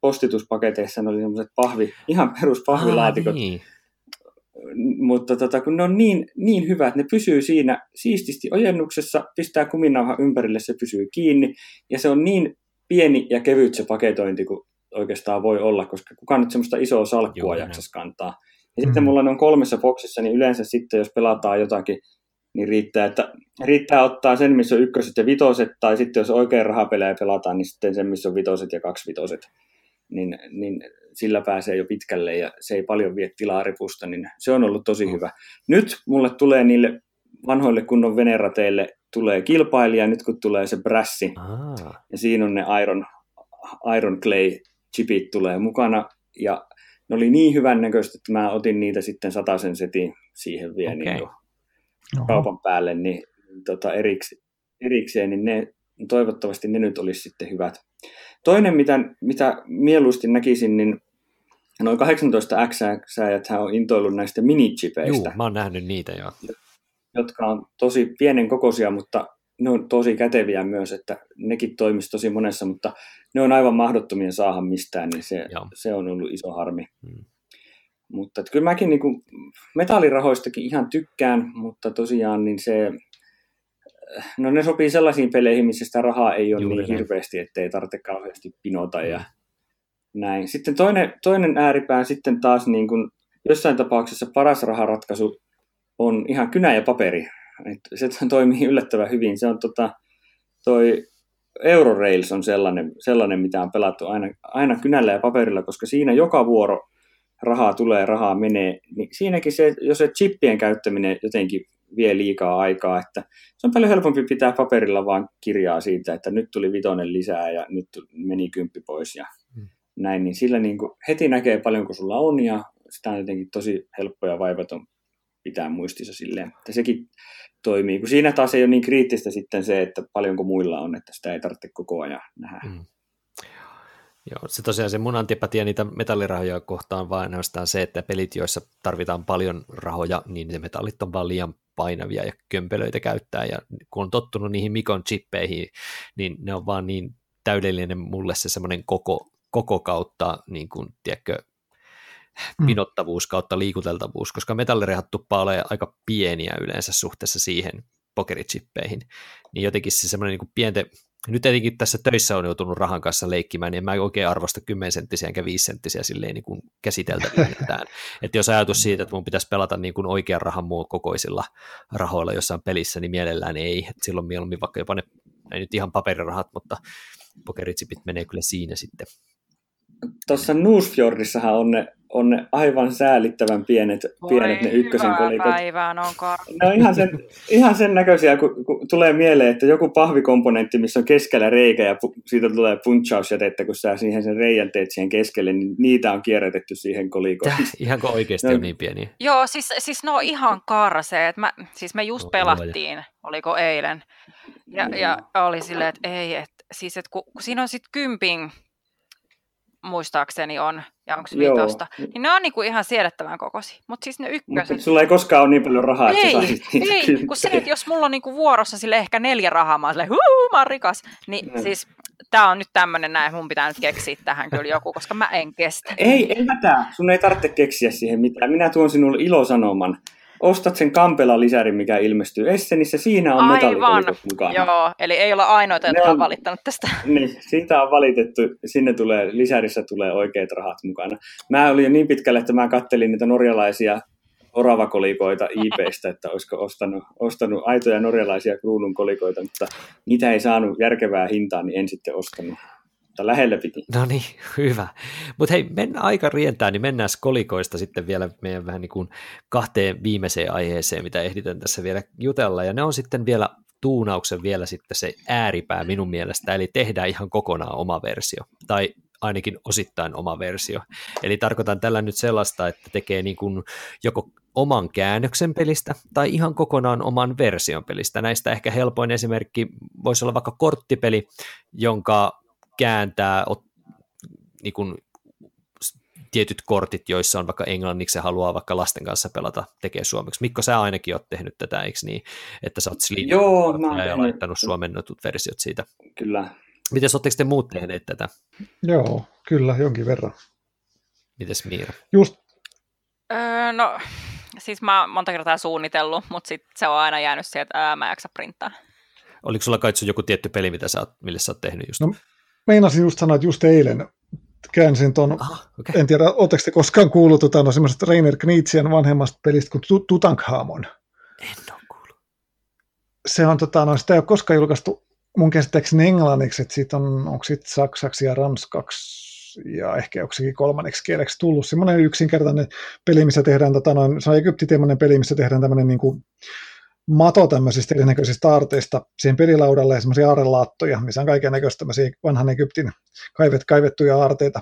postituspaketeissa, ne oli semmoiset pahvi, ihan peruspahvilaatikot, Ah, niin. Mutta tota, kun ne on niin, niin hyvät, ne pysyy siinä siististi ojennuksessa, pistää kuminauhan ympärille, se pysyy kiinni, ja se on niin pieni ja kevyt se paketointi, kuin oikeastaan voi olla, koska kukaan nyt semmoista isoa salkkua jaksas kantaa. Ja sitten Mm. mulla ne on kolmessa boksissa, niin yleensä sitten, jos pelataan jotakin, niin riittää, että riittää ottaa sen, missä on ykköset ja vitoset, tai sitten jos oikein rahapelejä pelataan, niin sitten sen, missä on vitoset ja kaksi vitoset. Niin, niin sillä pääsee jo pitkälle ja se ei paljon vie tilaa repusta, niin se on ollut tosi Mm. hyvä. Nyt mulle tulee niille vanhoille kunnon venerateille tulee kilpailija, nyt kun tulee se brassi, Ah, ja siinä on ne Iron, Iron Clay chipit tulee mukana, ja ne oli niin hyvän näköistä, että mä otin niitä sitten sen setin siihen vielä Okei. niin kuin Oho. kaupan päälle niin, tota, eriks, erikseen, niin ne, toivottavasti ne nyt olisi sitten hyvät. Toinen, mitä, mitä mieluusti näkisin, niin noin 18 x hän on intoillut näistä minichipeistä, mä oon nähnyt niitä jo. jotka on tosi pienen kokoisia, mutta ne on tosi käteviä myös, että nekin toimisi tosi monessa, mutta ne on aivan mahdottomia saada mistään, niin se, Joo. se on ollut iso harmi. Mm. Mutta että kyllä mäkin niin kuin metallirahoistakin ihan tykkään, mutta tosiaan niin se, no ne sopii sellaisiin peleihin, missä sitä rahaa ei ole Juuri niin näin. hirveästi, ettei tarvitse kauheasti pinota ja Mm. Näin. Sitten toinen, toinen ääripää sitten taas niin kuin jossain tapauksessa paras raharatkaisu on ihan kynä ja paperi. Et se toimii yllättävän hyvin. Se on tota, toi Eurorails on sellainen, sellainen, mitä on pelattu aina, aina kynällä ja paperilla, koska siinä joka vuoro rahaa tulee, rahaa menee, niin siinäkin se, jos se chippien käyttäminen jotenkin vie liikaa aikaa, että se on paljon helpompi pitää paperilla vaan kirjaa siitä, että nyt tuli vitonen lisää ja nyt meni kymppi pois ja. Näin, niin sillä niin kuin heti näkee paljon, kun sulla on ja sitä on jotenkin tosi helppo ja vaivaton pitää muistissa silleen, että sekin toimii, kun siinä taas ei ole niin kriittistä sitten se, että paljonko muilla on, että sitä ei tarvitse koko ajan nähdä. Mm. Joo, se tosiaan se mun antipatia niitä metallirahoja kohtaan vaan ainoastaan se, että pelit, joissa tarvitaan paljon rahoja, niin ne metallit on vaan liian painavia ja kömpelöitä käyttää, ja kun on tottunut niihin Mikon chippeihin, niin ne on vaan niin täydellinen mulle se semmoinen koko, koko kautta, niin kuin, tiedätkö, Mm. pinottavuus kautta liikuteltavuus, koska metallirihat tuppaa olemaan aika pieniä yleensä suhteessa siihen pokerichippeihin, niin jotenkin se semmoinen niin kuin piente, nyt tietenkin tässä töissä on joutunut rahan kanssa leikkimään, niin en mä oikein arvosta 10 senttisiä enkä 5 senttisiä silleen niin kuin käsiteltävyyttään. että jos ajatus siitä, että mun pitäisi pelata niin kuin oikean rahan muun kokoisilla rahoilla jossain pelissä, niin mielellään ei. Et silloin mieluummin vaikka jopa ne, ei nyt ihan paperirahat, mutta pokerichipit menee kyllä siinä sitten. Tuossa Newsfjordissahan on ne, on ne aivan säälittävän pienet, pienet ne ykkösen kolikot. päivää, ne on kar... Ne on ihan sen, ihan sen näköisiä, kun, kun tulee mieleen, että joku pahvikomponentti, missä on keskellä reikä ja pu, siitä tulee punchausjätettä, kun sä siihen sen reijän teet siihen keskelle, niin niitä on kierrätetty siihen kolikoon. Täh, ihanko oikeasti No. on niin pieniä? Joo, siis, siis ne on ihan karseet. Mä, siis me just No, pelattiin, oliko eilen. Ja, ja oli silleen, että ei, että siis, että kun, kun siinä on sitten kympin, muistaakseni on ja onko vitosta, niin ne on niinku ihan siedettävän kokoisia. Mutta siis ne ykköset... Mutta sulla ei koskaan ole niin paljon rahaa, ei, että sä niitä Ei, kun se, että jos mulla on niinku vuorossa sille ehkä neljä rahaa, mä oon silleen, huu, mä oon rikas. Niin no. siis tämä on nyt tämmöinen näin, mun pitää nyt keksiä tähän kyllä joku, koska mä en kestä. Ei, ei hätää. Sun ei tarvitse keksiä siihen mitään. Minä tuon sinulle ilosanoman ostat sen Kampela-lisärin, mikä ilmestyy Essenissä, siinä on metallikolikot mukana. Joo, eli ei olla ainoita, jotka on valittanut tästä. Niin, siitä on valitettu, sinne tulee, lisärissä tulee oikeat rahat mukana. Mä olin jo niin pitkälle, että mä kattelin niitä norjalaisia oravakolikoita IPstä, että olisiko ostanut, ostanut aitoja norjalaisia kruunun kolikoita, mutta niitä ei saanut järkevää hintaa, niin en sitten ostanut mutta lähellä piti. No niin, hyvä. Mutta hei, mennään aika rientää, niin mennään kolikoista sitten vielä meidän vähän niin kuin kahteen viimeiseen aiheeseen, mitä ehditän tässä vielä jutella, ja ne on sitten vielä tuunauksen vielä sitten se ääripää minun mielestä, eli tehdään ihan kokonaan oma versio, tai ainakin osittain oma versio. Eli tarkoitan tällä nyt sellaista, että tekee niin kuin joko oman käännöksen pelistä tai ihan kokonaan oman version pelistä. Näistä ehkä helpoin esimerkki voisi olla vaikka korttipeli, jonka kääntää ot, niin kuin, tietyt kortit, joissa on vaikka englanniksi ja haluaa vaikka lasten kanssa pelata, tekee suomeksi. Mikko, sä ainakin oot tehnyt tätä, eikö niin, että sä oot Joo, mä ja tehnyt. laittanut suomennetut versiot siitä. Kyllä. Miten ootteko te muut tehneet tätä? Joo, kyllä, jonkin verran. Mites Miira? Just. Öö, no, siis mä oon monta kertaa suunnitellut, mutta sit se on aina jäänyt sieltä, että mä en jaksa printtaa. Oliko sulla kai joku tietty peli, mitä sä oot, mille sä oot tehnyt just? No, meinasin just sanoa, että just eilen käänsin tuon, okay. en tiedä, oletteko te koskaan kuullut tota, no, semmoisesta Rainer Knitsian vanhemmasta pelistä kuin Tutankhamon? En ole kuullut. Se on, tota, no, sitä ei ole koskaan julkaistu mun käsittääkseni englanniksi, että siitä on, onko sitten saksaksi ja ranskaksi ja ehkä joksikin kolmanneksi kieleksi tullut. Semmoinen yksinkertainen peli, missä tehdään, tota, noin, se on egyptiteemainen peli, missä tehdään tämmöinen niin kuin, mato tämmöisistä erinäköisistä aarteista siihen pelilaudalle ja semmoisia aarelaattoja, missä on kaiken näköistä tämmöisiä vanhan Egyptin kaivet, kaivettuja aarteita.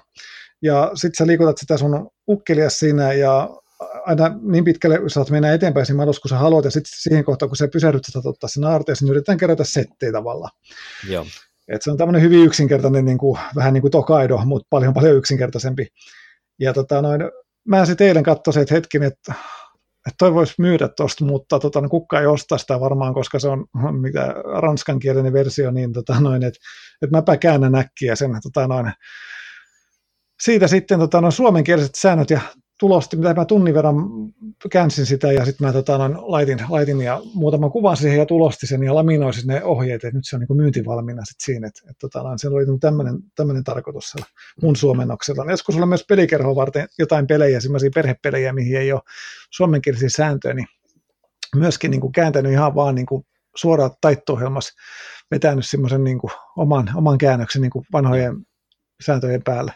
Ja sitten sä liikutat sitä sun ukkelia siinä ja aina niin pitkälle saat mennä eteenpäin siinä matossa, kun sä haluat, ja sitten siihen kohtaan, kun sä pysähdyt, sä ottaa sen aarteen, niin yritetään kerätä settejä tavallaan. Joo. Et se on tämmöinen hyvin yksinkertainen, niin kuin, vähän niin kuin Tokaido, mutta paljon paljon yksinkertaisempi. Ja tota, noin, mä sitten eilen katsoin, että hetkin, että että toi voisi myydä tuosta, mutta tota, no, kukka ei osta sitä varmaan, koska se on mitä, ranskankielinen versio, niin tota, noin, että et mäpä käännän äkkiä sen tota, noin, siitä sitten tota, noin, suomenkieliset säännöt ja tulosti, mitä mä tunnin verran käänsin sitä ja sitten mä tota, noin, laitin, laitin ja muutaman kuvan siihen ja tulosti sen ja laminoisin ne ohjeet, että nyt se on niin myyntivalmiina sit siinä, että, että tota, se oli tämmöinen, tämmöinen tarkoitus siellä mun suomennoksella. Joskus sulla myös pelikerho varten jotain pelejä, sellaisia perhepelejä, mihin ei ole suomenkielisiä sääntöjä, niin myöskin niin kuin kääntänyt ihan vaan niin kuin suoraan taitto-ohjelmassa vetänyt semmoisen niin kuin oman, oman käännöksen niin kuin vanhojen sääntöjen päälle.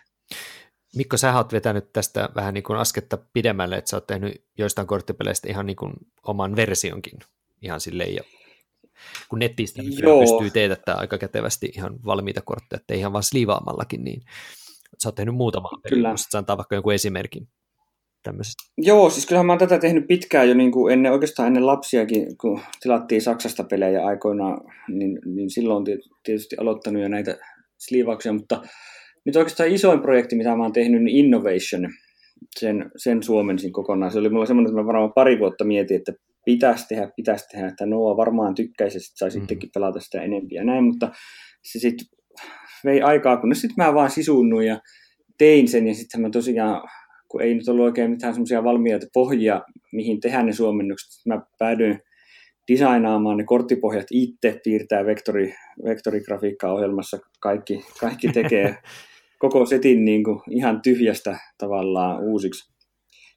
Mikko, sä oot vetänyt tästä vähän niin kuin asketta pidemmälle, että sä oot tehnyt joistain korttipeleistä ihan niin kuin oman versionkin ihan silleen jo. Kun netistä pystyy teetättämään aika kätevästi ihan valmiita kortteja, että ihan vaan sliivaamallakin, niin sä oot tehnyt muutama Kyllä. Sä antaa vaikka jonkun esimerkin tämmöisestä. Joo, siis kyllähän mä oon tätä tehnyt pitkään jo niin kuin ennen, oikeastaan ennen lapsiakin, kun tilattiin Saksasta pelejä aikoinaan, niin, niin silloin tietysti aloittanut jo näitä sliivauksia, mutta nyt oikeastaan isoin projekti, mitä mä oon tehnyt, niin Innovation, sen, sen suomensin kokonaan. Se oli mulla semmoinen, että mä varmaan pari vuotta mietin, että pitäisi tehdä, pitäisi tehdä, että Noa varmaan tykkäisi, että sai mm-hmm. sittenkin pelata sitä enempiä ja näin, mutta se sitten vei aikaa, kunnes sitten mä vaan sisunnut ja tein sen, ja sitten mä tosiaan, kun ei nyt ollut oikein mitään semmoisia valmiita pohjia, mihin tehdä ne suomennukset, mä päädyin designaamaan ne korttipohjat itse, piirtää vektori, vektorigrafiikka-ohjelmassa, kaikki, kaikki tekee koko setin niin kuin ihan tyhjästä tavallaan uusiksi.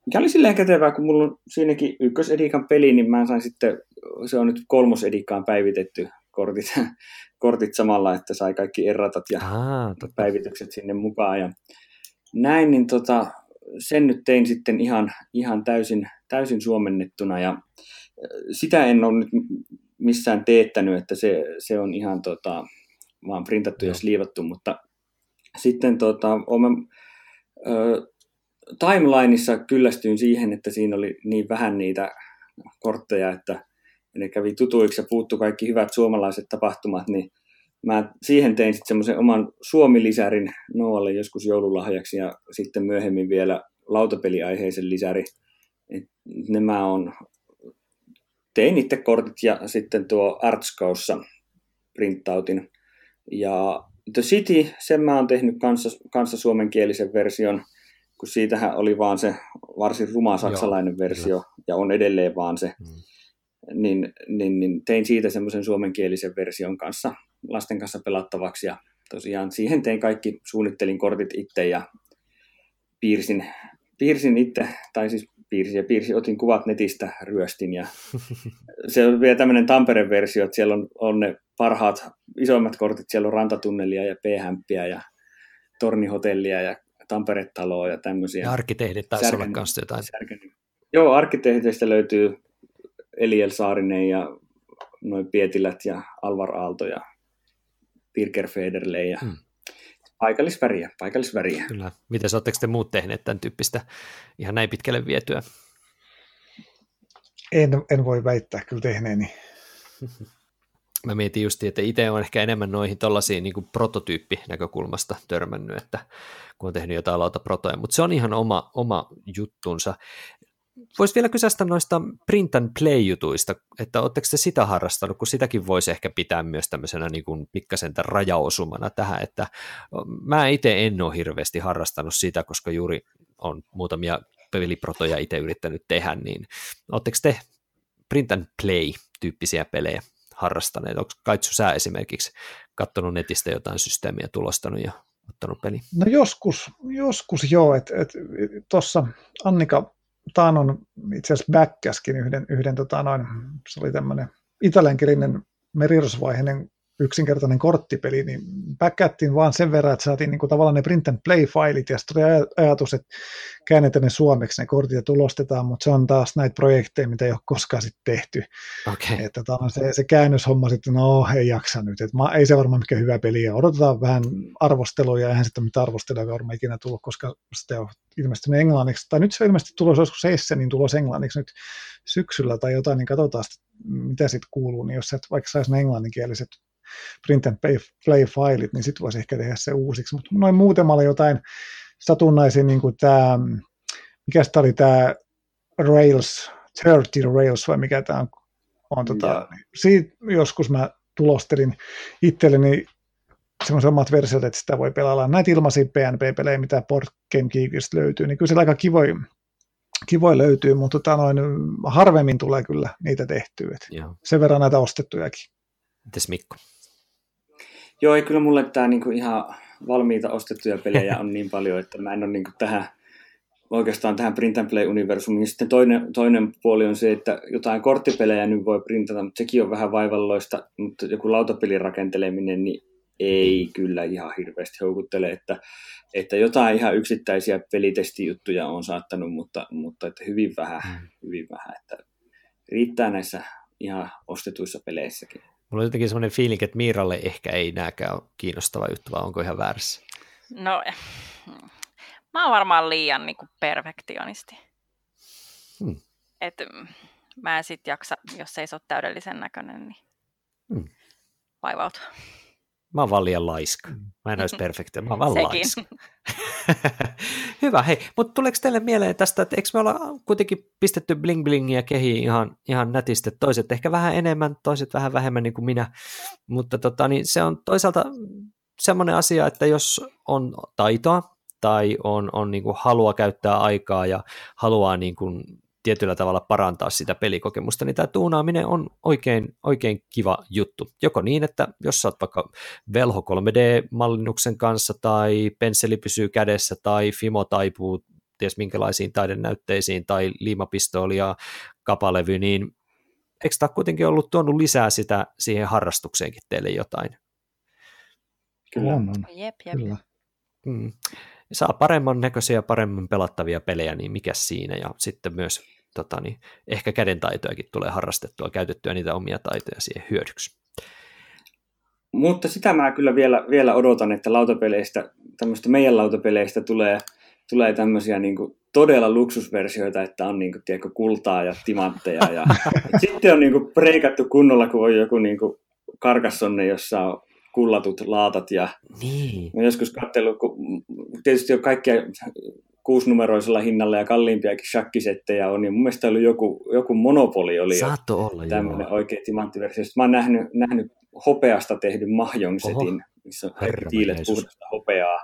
Mikä oli silleen kätevää, kun mulla on siinäkin ykkösedikan peli, niin mä sain sitten, se on nyt kolmosedikaan päivitetty kortit, kortit samalla, että sai kaikki erratat ja Aa, päivitykset sinne mukaan. Ja näin, niin tota, sen nyt tein sitten ihan, ihan täysin, täysin suomennettuna ja sitä en ole nyt missään teettänyt, että se, se on ihan tota, vaan printattu Joo. ja sliivattu, mutta sitten tota, olen, ö, timelineissa kyllästyin siihen, että siinä oli niin vähän niitä kortteja, että ne kävi tutuiksi ja puuttu kaikki hyvät suomalaiset tapahtumat, niin mä siihen tein sitten semmoisen oman Suomi-lisärin Noalle joskus joululahjaksi ja sitten myöhemmin vielä lautapeliaiheisen lisäri. Et nämä on, tein itse kortit ja sitten tuo Artskaussa printtautin. Ja The City, sen mä oon tehnyt kanssa, kanssa suomenkielisen version, kun siitähän oli vaan se varsin ruma saksalainen Joo, versio, kyllä. ja on edelleen vaan se. Mm. Niin, niin, niin tein siitä semmoisen suomenkielisen version kanssa lasten kanssa pelattavaksi, ja tosiaan siihen tein kaikki, suunnittelin kortit itse ja piirsin, piirsin itse, tai siis piirsin ja piirsin, otin kuvat netistä, ryöstin ja se on vielä tämmöinen Tampereen versio, että siellä on, on ne parhaat isoimmat kortit, siellä on rantatunnelia ja p ja tornihotellia ja Tampere-taloa ja tämmöisiä. Ja arkkitehdit taisi olla kanssa jotain. Särken. Joo, arkkitehdistä löytyy Eliel Saarinen ja noin Pietilät ja Alvar Aalto ja Birger Federle ja hmm. Paikallisväriä, paikallisväriä. Kyllä. Miten oletteko te muut tehneet tämän tyyppistä ihan näin pitkälle vietyä? En, en voi väittää kyllä tehneeni. Mä mietin just, että itse on ehkä enemmän noihin tuollaisiin niin prototyyppi-näkökulmasta törmännyt, että kun on tehnyt jotain lautaprotoja, mutta se on ihan oma, oma juttunsa. Voisi vielä kysästä noista print and play-jutuista, että oletteko te sitä harrastanut, kun sitäkin voisi ehkä pitää myös tämmöisenä niin kuin pikkasen rajaosumana tähän, että mä itse en ole hirveästi harrastanut sitä, koska juuri on muutamia peliprotoja itse yrittänyt tehdä, niin oletteko te print and play-tyyppisiä pelejä harrastaneet? Onko Kaitsu sä esimerkiksi katsonut netistä jotain systeemiä tulostanut ja ottanut peli? No joskus, joskus joo, että et, tuossa Annika Taanon itse asiassa backkäskin yhden, yhden tota noin, se oli tämmöinen italiankielinen merirosvaiheinen yksinkertainen korttipeli, niin päkkättiin vaan sen verran, että saatiin niin kuin tavallaan ne print and play-failit, ja sitten tuli ajatus, että käännetään ne suomeksi ne kortit ja tulostetaan, mutta se on taas näitä projekteja, mitä ei ole koskaan sitten tehty. Okay. Että se, se käännöshomma sitten, no ei jaksa nyt, että ei se varmaan mikään hyvä peli, ja odotetaan vähän arvostelua, ja eihän sitten mitään arvostelua varmaan ikinä tullut, koska sitä on ilmestynyt englanniksi, tai nyt se ilmeisesti tulos joskus niin tulos englanniksi nyt syksyllä tai jotain, niin katsotaan mitä sitten kuuluu, niin jos sä et vaikka saisi ne englanninkieliset print and play-failit, niin sitten voisi ehkä tehdä se uusiksi. Mutta noin muutamalla jotain satunnaisin, niin kuin tämä, mikä tämä oli tämä Rails, 30 Rails vai mikä tämä on, on tota, siitä joskus mä tulostelin itselleni semmoisen omat versiot, että sitä voi pelailla. Näitä ilmaisia PNP-pelejä, mitä Port Game Geekistä löytyy, niin kyllä siellä aika kivoja kivoja löytyy, mutta tota noin, harvemmin tulee kyllä niitä tehtyä. Sen verran näitä ostettujakin. Mites Mikko? Joo, ei kyllä mulle tämä niinku ihan valmiita ostettuja pelejä on niin paljon, että mä en ole niinku tähän oikeastaan tähän print and play universumiin. Sitten toinen, toinen puoli on se, että jotain korttipelejä nyt voi printata, mutta sekin on vähän vaivalloista, mutta joku lautapelin rakenteleminen, niin ei kyllä ihan hirveästi houkuttele, että, että jotain ihan yksittäisiä pelitestijuttuja on saattanut, mutta, mutta että hyvin vähän, mm. hyvin vähän, että riittää näissä ihan ostetuissa peleissäkin. Mulla on jotenkin semmoinen fiilinki, että Miiralle ehkä ei nääkään ole kiinnostava juttu, vai onko ihan väärässä? No, mä oon varmaan liian niin kuin perfektionisti. Hmm. Et, mm, mä en sit jaksa, jos ei se ole täydellisen näköinen, niin hmm. vaivautua. Mä oon vaan liian laiska. Mä en olisi perfekti, mä oon vaan laiska. Hyvä, hei, mutta tuleeko teille mieleen tästä, että eikö me olla kuitenkin pistetty bling blingiä kehiin ihan, ihan nätisti, toiset ehkä vähän enemmän, toiset vähän vähemmän niin kuin minä, mutta tota, niin se on toisaalta semmoinen asia, että jos on taitoa tai on, on niin kuin halua käyttää aikaa ja haluaa niin kuin tietyllä tavalla parantaa sitä pelikokemusta, niin tämä tuunaaminen on oikein, oikein kiva juttu. Joko niin, että jos sä oot vaikka velho 3D-mallinnuksen kanssa tai pensseli pysyy kädessä tai Fimo taipuu ties minkälaisiin taidenäytteisiin tai liimapistooli ja kapalevy, niin eikö tämä kuitenkin ollut tuonut lisää sitä siihen harrastukseenkin teille jotain? Kyllä on. Jep, jep. Kyllä. Hmm saa paremman näköisiä ja paremmin pelattavia pelejä, niin mikä siinä, ja sitten myös tota, niin, ehkä kädentaitojakin tulee harrastettua, käytettyä niitä omia taitoja siihen hyödyksi. Mutta sitä mä kyllä vielä, vielä odotan, että lautapeleistä, tämmöistä meidän lautapeleistä tulee, tulee tämmöisiä niin kuin todella luksusversioita, että on niin kuin, tiedätkö, kultaa ja timantteja. Ja, sitten on niin kuin, preikattu kunnolla, kun on joku niin kuin, karkassonne, jossa on kullatut laatat. Ja Niin. mä joskus katsellut, kun tietysti on kaikkia kuusinumeroisella hinnalla ja kalliimpiakin shakkisettejä on, niin mun mielestä oli joku, joku monopoli oli Saatto olla, tämmöinen joo. oikea timanttiversio. Sitten mä oon nähnyt, nähnyt hopeasta tehdyn mahjongsetin, missä on tiilet puhdasta hopeaa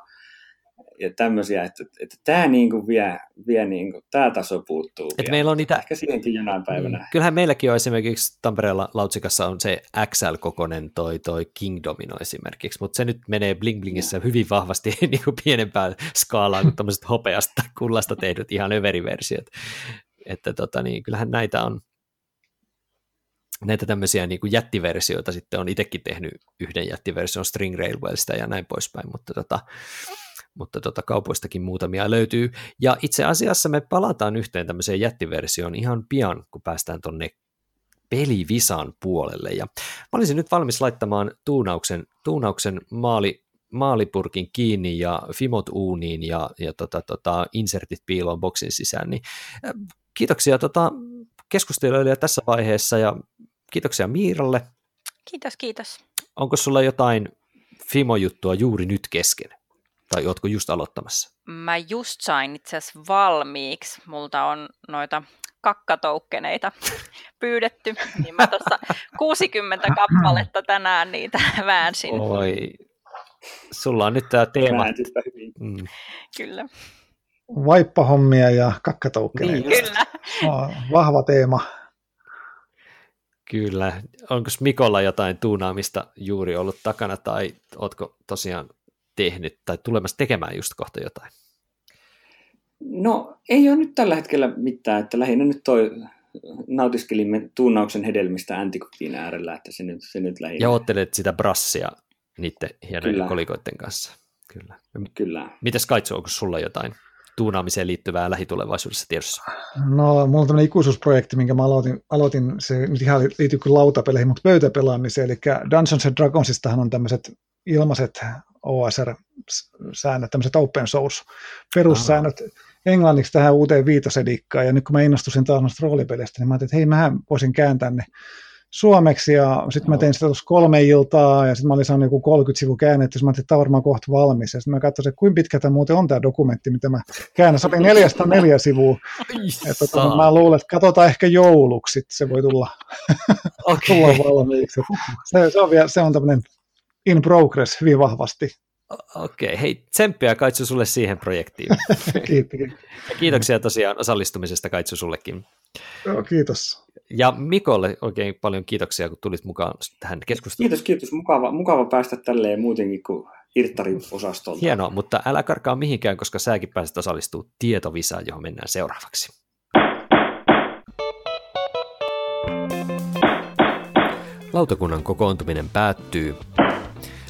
ja tämmöisiä, että, että tämä niinku vie, vie niinku, tämä taso puuttuu Et vielä. meillä on niitä Ehkä siihenkin jonain päivänä. Mm. Kyllähän meilläkin on esimerkiksi Tampereella Lautsikassa on se XL-kokonen toi, toi King Domino esimerkiksi, mutta se nyt menee Bling Blingissä hyvin vahvasti niin kuin pienempään skaalaan kuin tämmöiset hopeasta kullasta tehdyt ihan överiversiot. Että tota, niin, kyllähän näitä on näitä tämmöisiä niin kuin jättiversioita sitten on itsekin tehnyt yhden jättiversion String Railwaysta ja näin poispäin, mutta, tota, mutta tota, kaupoistakin muutamia löytyy. Ja itse asiassa me palataan yhteen tämmöiseen jättiversioon ihan pian, kun päästään tonne pelivisan puolelle. Ja mä olisin nyt valmis laittamaan tuunauksen, tuunauksen maali, maalipurkin kiinni ja Fimot uuniin ja, ja tota, tota, insertit piiloon boksin sisään. Niin, kiitoksia tota, keskustelijoille tässä vaiheessa ja kiitoksia Miiralle. Kiitos, kiitos. Onko sulla jotain Fimo-juttua juuri nyt kesken? Tai ootko just aloittamassa? Mä just sain itse asiassa valmiiksi. Multa on noita kakkatoukkeneita pyydetty, niin mä tuossa 60 kappaletta tänään niitä väänsin. Oi, sulla on nyt tämä teema. Mm. Kyllä, Vaippahommia ja kakkatoukkeneita. Niin. kyllä. No, Vahva teema. Kyllä. Onko Mikolla jotain tuunaamista juuri ollut takana tai ootko tosiaan tehnyt tai tulemassa tekemään just kohta jotain? No ei ole nyt tällä hetkellä mitään, että lähinnä nyt toi nautiskelimme tuunnauksen hedelmistä Antiquin äärellä, että se nyt, se nyt lähinnä. Ja oottelet sitä brassia niiden hienojen Kyllä. kolikoiden kanssa. Kyllä. Kyllä. Mites Kaitsu, onko sulla jotain tuunaamiseen liittyvää lähitulevaisuudessa tiedossa? No, mulla on tämmöinen ikuisuusprojekti, minkä mä aloitin, aloitin se nyt ihan liittyy kuin lautapeleihin, mutta pöytäpelaamiseen, eli Dungeons and Dragonsistahan on tämmöiset ilmaiset OSR-säännöt, tämmöiset open source perussäännöt englanniksi tähän uuteen viitosedikkaan, ja nyt kun mä innostusin taas noista roolipeleistä, niin mä ajattelin, että hei, mähän voisin kääntää ne suomeksi, ja sitten mä tein sitä tuossa kolme iltaa, ja sitten mä olin saanut joku 30 sivu käännetty, mä ajattelin, että tämä on varmaan kohta valmis, ja sitten mä katsoin, että kuinka pitkä tämä muuten on tämä dokumentti, mitä mä käännän, se oli 404 sivua, että tota, mä luulen, että katsotaan ehkä jouluksi, sit se voi tulla, tulla Okei, valmiiksi. Se, se, on vielä, se on tämmöinen in progress hyvin vahvasti. okay. hei tsemppiä Kaitsu sulle siihen projektiin. Kiitos. Ja kiitoksia tosiaan osallistumisesta Kaitsu sullekin. Joo, kiitos. Ja Mikolle oikein paljon kiitoksia, kun tulit mukaan tähän keskusteluun. Kiitos, kiitos. Mukava, mukava päästä tälleen muutenkin kuin Irttari-osastolta. Hienoa, mutta älä karkaa mihinkään, koska säkin pääset osallistumaan tietovisaan, johon mennään seuraavaksi. Lautakunnan kokoontuminen päättyy.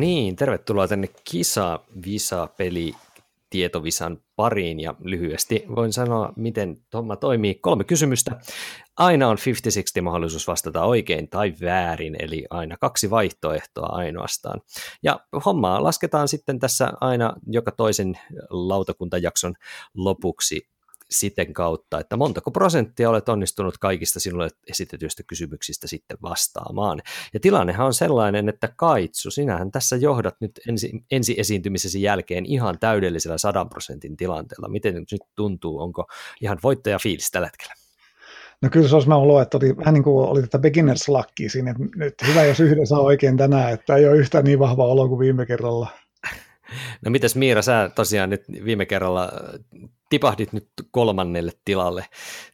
Niin, tervetuloa tänne Kisa Visa peli tietovisan pariin ja lyhyesti voin sanoa, miten homma toimii. Kolme kysymystä. Aina on 50-60 mahdollisuus vastata oikein tai väärin, eli aina kaksi vaihtoehtoa ainoastaan. Ja hommaa lasketaan sitten tässä aina joka toisen lautakuntajakson lopuksi siten kautta, että montako prosenttia olet onnistunut kaikista sinulle esitetyistä kysymyksistä sitten vastaamaan. Ja tilannehan on sellainen, että Kaitsu, sinähän tässä johdat nyt ensi, ensi esiintymisesi jälkeen ihan täydellisellä sadan prosentin tilanteella. Miten nyt tuntuu, onko ihan voittaja fiilis tällä hetkellä? No kyllä se olisi mä olo, että oli vähän niin kuin oli tätä beginners luckia siinä, että nyt hyvä jos yhden saa oikein tänään, että ei ole yhtään niin vahva olo kuin viime kerralla. No mitäs Miira, sä tosiaan nyt viime kerralla tipahdit nyt kolmannelle tilalle,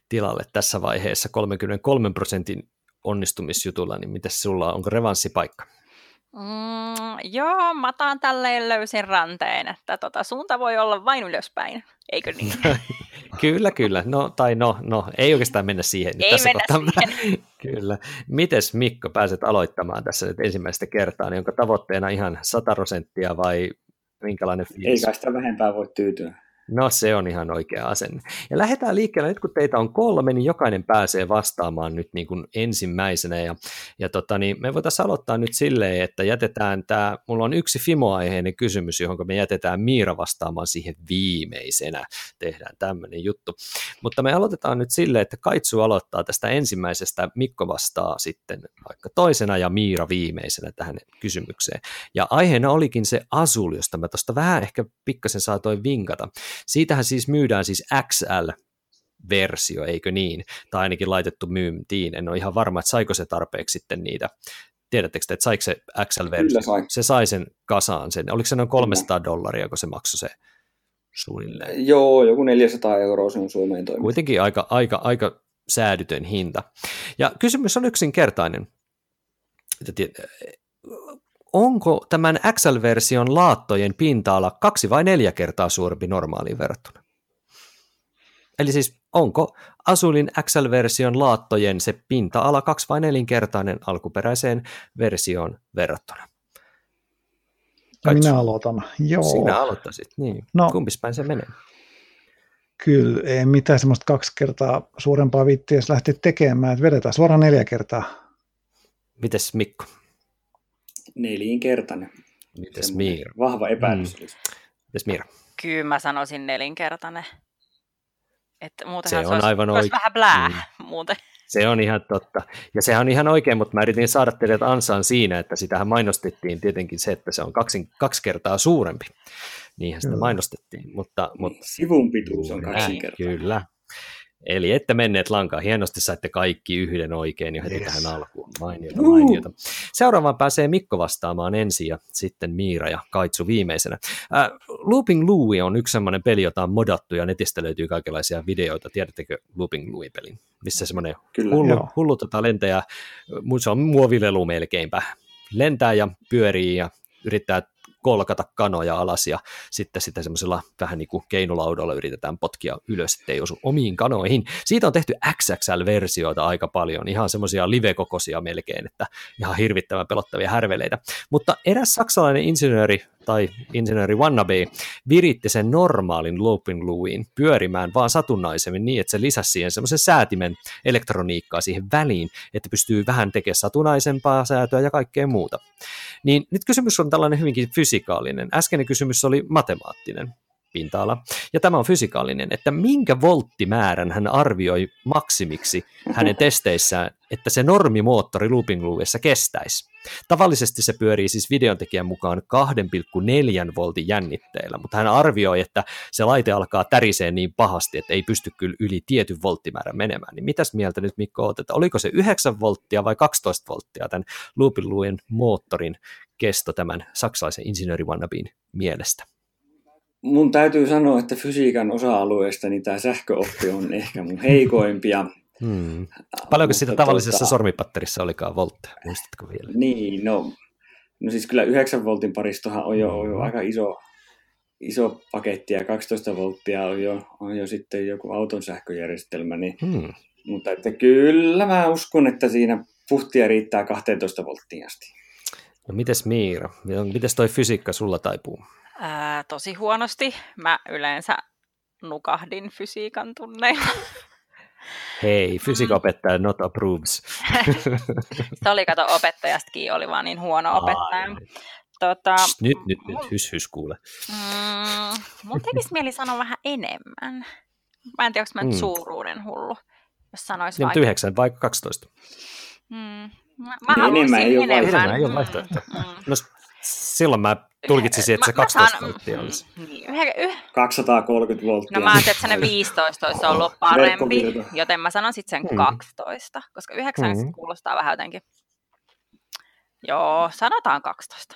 tilalle tässä vaiheessa 33 prosentin onnistumisjutulla, niin mitäs sulla, onko revanssipaikka? Mm, joo, mä otan tälleen löysin ranteen, että tota, suunta voi olla vain ylöspäin, eikö niin? kyllä, kyllä. No, tai no, no, ei oikeastaan mennä siihen. Nyt ei tässä mennä siihen. kyllä. Mites Mikko pääset aloittamaan tässä nyt ensimmäistä kertaa, niin onko tavoitteena ihan 100 prosenttia vai minkälainen fiilis? Ei kai sitä vähempää voi tyytyä. No se on ihan oikea asenne. Ja lähdetään liikkeelle, nyt kun teitä on kolme, niin jokainen pääsee vastaamaan nyt niin kuin ensimmäisenä. Ja, ja tota, niin me voitaisiin aloittaa nyt silleen, että jätetään tämä, mulla on yksi Fimo-aiheinen kysymys, johon me jätetään Miira vastaamaan siihen viimeisenä. Tehdään tämmöinen juttu. Mutta me aloitetaan nyt silleen, että Kaitsu aloittaa tästä ensimmäisestä, Mikko vastaa sitten vaikka toisena ja Miira viimeisenä tähän kysymykseen. Ja aiheena olikin se Azul, josta mä tuosta vähän ehkä pikkasen saatoin vinkata. Siitähän siis myydään siis XL-versio, eikö niin? Tai ainakin laitettu myyntiin. En ole ihan varma, että saiko se tarpeeksi sitten niitä. Tiedättekö te, että saiko se XL-versio? sai. Se sai sen kasaan sen. Oliko se noin 300 Kyllä. dollaria, kun se maksoi se suunnilleen? Joo, joku 400 euroa se on Suomeen toiminta. Kuitenkin aika, aika, aika säädytön hinta. Ja kysymys on yksinkertainen. Onko tämän XL-version laattojen pinta-ala kaksi vai neljä kertaa suurempi normaaliin verrattuna? Eli siis onko Asulin XL-version laattojen se pinta-ala kaksi vai nelinkertainen alkuperäiseen versioon verrattuna? Kaitsu. Minä aloitan, joo. Sinä aloittaisit, niin. No, Kumpis päin se menee? Kyllä, ei mitään semmoista kaksi kertaa suurempaa viittiä jos lähtee tekemään, että vedetään suoraan neljä kertaa. Mites Mikko? Nelinkertainen. Mites Miira? Vahva epäilys. Mm. Mites Miira? Kyllä mä sanoisin nelinkertainen. Että se on se aivan oikein. vähän blää mm. muuten. Se on ihan totta. Ja sehän on ihan oikein, mutta mä yritin saada teidät ansaan siinä, että sitähän mainostettiin tietenkin se, että se on kaksi, kaksi kertaa suurempi. Niinhän sitä mainostettiin. Mutta, mutta, Sivun pituus on kaksi kertaa. Kyllä. Eli ette menneet lankaan. Hienosti saitte kaikki yhden oikein jo heti yes. tähän alkuun. Mainiota, mainiota. Seuraavaan pääsee Mikko vastaamaan ensin ja sitten Miira ja Kaitsu viimeisenä. Äh, Looping Louie on yksi sellainen peli, jota on modattu ja netistä löytyy kaikenlaisia videoita. Tiedättekö Looping Louie-pelin? Missä semmoinen hullu, hullu tota lentäjä, se on muovilelu melkeinpä, lentää ja pyörii ja yrittää kolkata kanoja alas ja sitten sitä semmoisella vähän niin kuin keinulaudalla yritetään potkia ylös, ettei osu omiin kanoihin. Siitä on tehty XXL-versioita aika paljon, ihan semmoisia live-kokoisia melkein, että ihan hirvittävän pelottavia härveleitä. Mutta eräs saksalainen insinööri tai insinööri Wannabe viritti sen normaalin looping luuin pyörimään vaan satunnaisemmin niin, että se lisäsi siihen semmoisen säätimen elektroniikkaa siihen väliin, että pystyy vähän tekemään satunnaisempaa säätöä ja kaikkea muuta. Niin nyt kysymys on tällainen hyvinkin fysikaalinen. Äskeinen kysymys oli matemaattinen pinta-ala. Ja tämä on fysikaalinen, että minkä volttimäärän hän arvioi maksimiksi hänen testeissään, että se normimoottori looping kestäisi. Tavallisesti se pyörii siis videontekijän mukaan 2,4 voltin jännitteillä, mutta hän arvioi, että se laite alkaa täriseen niin pahasti, että ei pysty kyllä yli tietyn volttimäärän menemään. Niin mitäs mieltä nyt Mikko olet, että oliko se 9 volttia vai 12 volttia tämän looping moottorin kesto tämän saksalaisen insinööri mielestä? mun täytyy sanoa, että fysiikan osa-alueesta niin tämä sähköoppi on ehkä mun heikoimpia. Hmm. Paljonko sitä tavallisessa tuota, sormipatterissa olikaan voltteja, muistatko vielä? Niin, no, no siis kyllä 9 voltin paristohan on jo, on jo aika iso, iso paketti ja 12 volttia on jo, on jo sitten joku auton sähköjärjestelmä, niin, hmm. mutta että kyllä mä uskon, että siinä puhtia riittää 12 volttiin asti. No mites Miira, mites toi fysiikka sulla taipuu? Ää, tosi huonosti. Mä yleensä nukahdin fysiikan tunneilla. Hei, fysiikaopettaja not approves. se oli, kato, opettajastakin oli vaan niin huono opettaja. Tota, Psst, nyt, nyt, nyt, hys, hys, kuule. Mm, mun tekisi mieli sanoa vähän enemmän. Mä en tiedä, onko mä nyt mm. suuruuden hullu, jos sanois niin, vaikka... 9 vai 12? Mm, mä, mä enemmän ei ole enemmän. enemmän ei ole vaihtoehto. Mm, mm. No, silloin mä tulkitsisin, että se 12 saan, volttia olisi. Niin, 230 volttia. No mä ajattelin, että se 15 olisi ollut parempi, joten mä sanon sitten sen 12, mm. koska 9 mm. kuulostaa vähän jotenkin. Joo, sanotaan 12.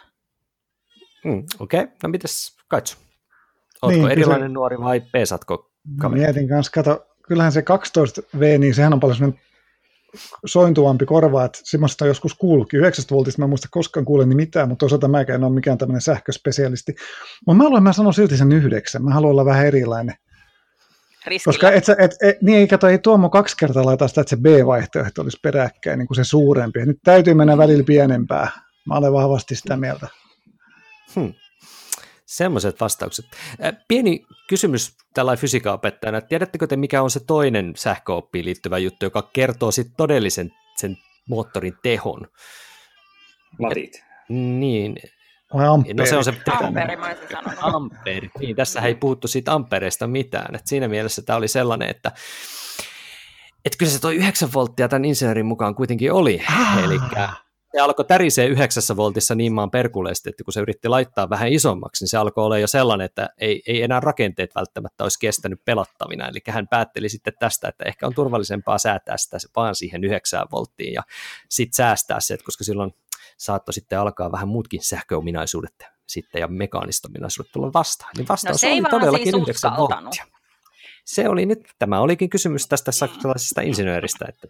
Mm, Okei, okay. no mites Kaitsu? Oletko Niin, erilainen se- nuori vai peesatko Mä kaveri? mietin kanssa, kato, kyllähän se 12V, niin sehän on paljon semmoinen sointuvampi korva, että semmoista on joskus kuullutkin. 9 voltista mä en muista koskaan kuulen niin mitään, mutta toisaalta mäkään en ole mikään tämmöinen sähköspesialisti. Mutta mä haluan, mä sanon silti sen yhdeksän. Mä haluan olla vähän erilainen. Riskillä. Koska et, sä- et, et, niin ei kato, ei Tuomo kaksi kertaa laita sitä, että se B-vaihtoehto olisi peräkkäin, niin kuin se suurempi. Nyt täytyy mennä välillä pienempää. Mä olen vahvasti sitä mieltä. Hmm. Semmoiset vastaukset. Pieni kysymys tällainen fysiikaopettajana. Tiedättekö te, mikä on se toinen sähköoppiin liittyvä juttu, joka kertoo sit todellisen sen moottorin tehon? Latit. Niin, Vai no se on se Amperi, mä amperi. Niin, tässä ei puhuttu siitä ampereista mitään. Et siinä mielessä tämä oli sellainen, että et kyllä se toi 9 volttia tämän insinöörin mukaan kuitenkin oli. Ah. Eli se alkoi tärisee 9 voltissa niin maan perkuleesti, että kun se yritti laittaa vähän isommaksi, niin se alkoi olla jo sellainen, että ei, ei enää rakenteet välttämättä olisi kestänyt pelattavina. Eli hän päätteli sitten tästä, että ehkä on turvallisempaa säätää sitä vaan siihen 9 volttiin ja sitten säästää se, että koska silloin saattoi sitten alkaa vähän muutkin sähköominaisuudet sitten ja mekaaniset ominaisuudet tulla vastaan. Niin vastaus se ei oli todellakin 9 uskaltanut. volttia. Se oli nyt, tämä olikin kysymys tästä saksalaisesta insinööristä. Että,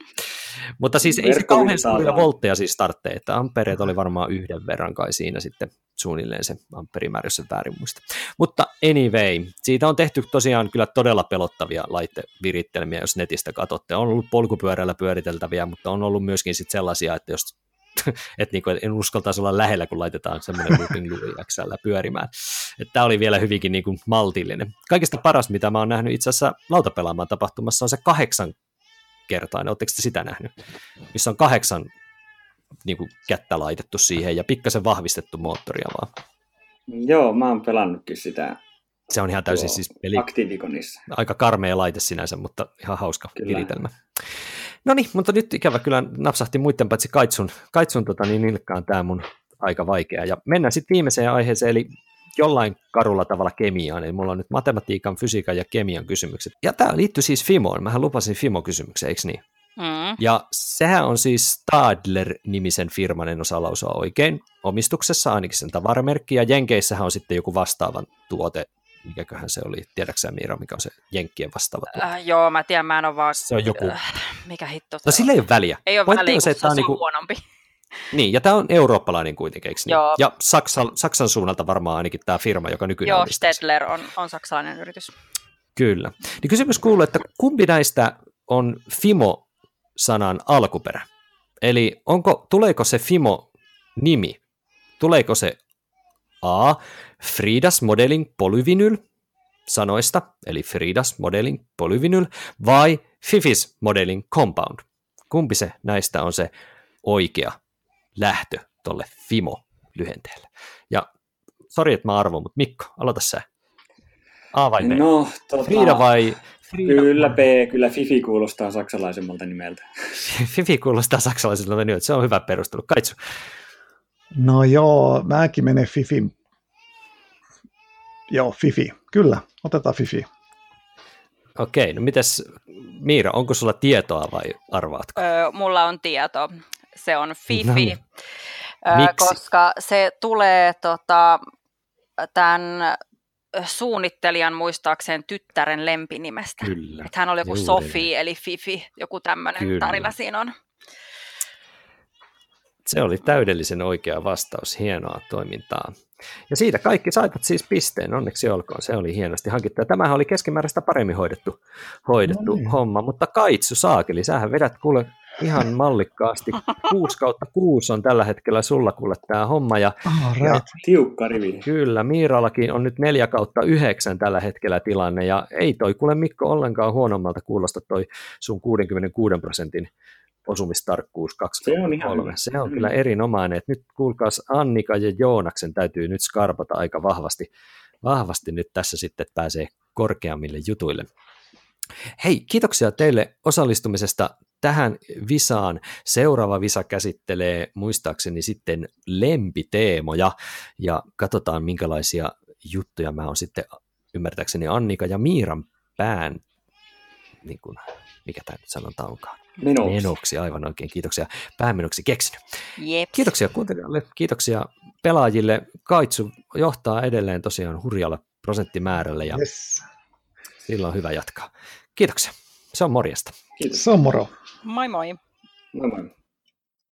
mutta siis ei se kauhean suuria vaan. voltteja siis tarvitse, että ampereet oli varmaan yhden verran kai siinä sitten suunnilleen se amperimäärä, jos en väärin muista. Mutta anyway, siitä on tehty tosiaan kyllä todella pelottavia laitevirittelmiä, jos netistä katsotte. On ollut polkupyörällä pyöriteltäviä, mutta on ollut myöskin sit sellaisia, että jos että niinku, en uskaltaisi olla lähellä, kun laitetaan semmoinen looping XL pyörimään. Tämä oli vielä hyvinkin niinku maltillinen. Kaikista paras, mitä mä oon nähnyt itse asiassa lautapelaamaan tapahtumassa, on se kahdeksan kertainen. Oletteko te sitä nähnyt? Missä on kahdeksan niinku, kättä laitettu siihen ja pikkasen vahvistettu moottoria vaan. Joo, mä oon pelannutkin sitä Se on ihan täysin siis peli, Activiconissa. aika karmea laite sinänsä, mutta ihan hauska Kyllä. viritelmä. No niin, mutta nyt ikävä kyllä napsahti muiden paitsi Kaitsun, Kaitsun tota, niin nilkkaan tämä mun aika vaikea. Ja mennään sitten viimeiseen aiheeseen, eli jollain karulla tavalla kemiaan. Eli mulla on nyt matematiikan, fysiikan ja kemian kysymykset. Ja tämä liittyy siis Fimoon. Mähän lupasin Fimo-kysymyksen, eikö niin? Mm. Ja sehän on siis Stadler-nimisen firman, en osaa lausua oikein, omistuksessa ainakin sen tavaramerkki, ja Jenkeissähän on sitten joku vastaavan tuote, mikäköhän se oli, tiedätkö Miira, mikä on se Jenkkien vastaava tuote? Äh, joo, mä tiedän, mä en ole vaan... Se on joku, Äh, mikä hitto se no sillä ei ole väliä. Ei ole Pointti väliä, on se, se, että tää on niinku- huonompi. Niin, ja tämä on eurooppalainen kuitenkin, eikö niin? Joo. Ja Saksan, Saksan suunnalta varmaan ainakin tämä firma, joka nykyään Joo, omistaa. Stedler on, on saksalainen yritys. Kyllä. Niin kysymys kuuluu, että kumpi näistä on Fimo-sanan alkuperä? Eli onko, tuleeko se Fimo-nimi? Tuleeko se A. Fridas Modeling Polyvinyl sanoista, eli Fridas Modeling Polyvinyl, vai Fifis Modeling Compound? Kumpi se näistä on se oikea lähtö tolle Fimo-lyhenteelle? Ja sori, että mä arvon, mutta Mikko, aloita sä. A vai B? No, tota, Frida vai... Frida Kyllä B, kyllä Fifi kuulostaa saksalaisemmalta nimeltä. Fifi kuulostaa saksalaiselta nimeltä, se on hyvä perustelu. Kaitsu. No joo, mäkin menen Fifin. Joo, Fifi. Kyllä, otetaan Fifi. Okei, no mites Miira, onko sulla tietoa vai arvaatko? Öö, mulla on tieto. Se on No Fifi, niin. öö, Miksi? koska se tulee tota, tämän suunnittelijan muistaakseen tyttären lempinimestä. Kyllä. Että hän oli joku Juuri Sofi eli Fifi, joku tämmöinen tarina siinä on. Se oli täydellisen oikea vastaus, hienoa toimintaa. Ja siitä kaikki saivat siis pisteen, onneksi olkoon, se oli hienosti hankittu. Ja tämähän oli keskimääräistä paremmin hoidettu, hoidettu No niin. homma, mutta Kaitsu Saakeli, sähän vedät kuule ihan mallikkaasti. 6 kautta 6 on tällä hetkellä sulla kuule tämä homma, ja Oh, Ja-. Tiukka rivi. Kyllä, Miirallakin on nyt 4 kautta 9 tällä hetkellä tilanne, ja ei toi kuule Mikko ollenkaan huonommalta kuulosta toi sun 66 prosentin osumistarkkuus 2 Se on ihan 3. hyvä. Se on Mm. kyllä erinomainen, että nyt kuulkaas Annika ja Joonaksen täytyy nyt skarpata aika vahvasti, vahvasti nyt tässä sitten, että pääsee korkeammille jutuille. Hei, kiitoksia teille osallistumisesta tähän visaan. Seuraava visa käsittelee muistaakseni sitten lempiteemoja ja katsotaan minkälaisia juttuja mä oon sitten ymmärtääkseni Annika ja Miiran pään, niin kuin, mikä tämä nyt sanonta onkaan, Menoksi. Menoksi, aivan oikein. Kiitoksia. Päämenoksi keksinyt. Jep. Kiitoksia kuuntelijoille, kiitoksia pelaajille. Kaitsu johtaa edelleen tosiaan hurjalla prosenttimäärällä ja Yes. sillä on hyvä jatkaa. Kiitoksia. Se on morjesta. Kiitos. Se on moro. Moi moi. Moi moi.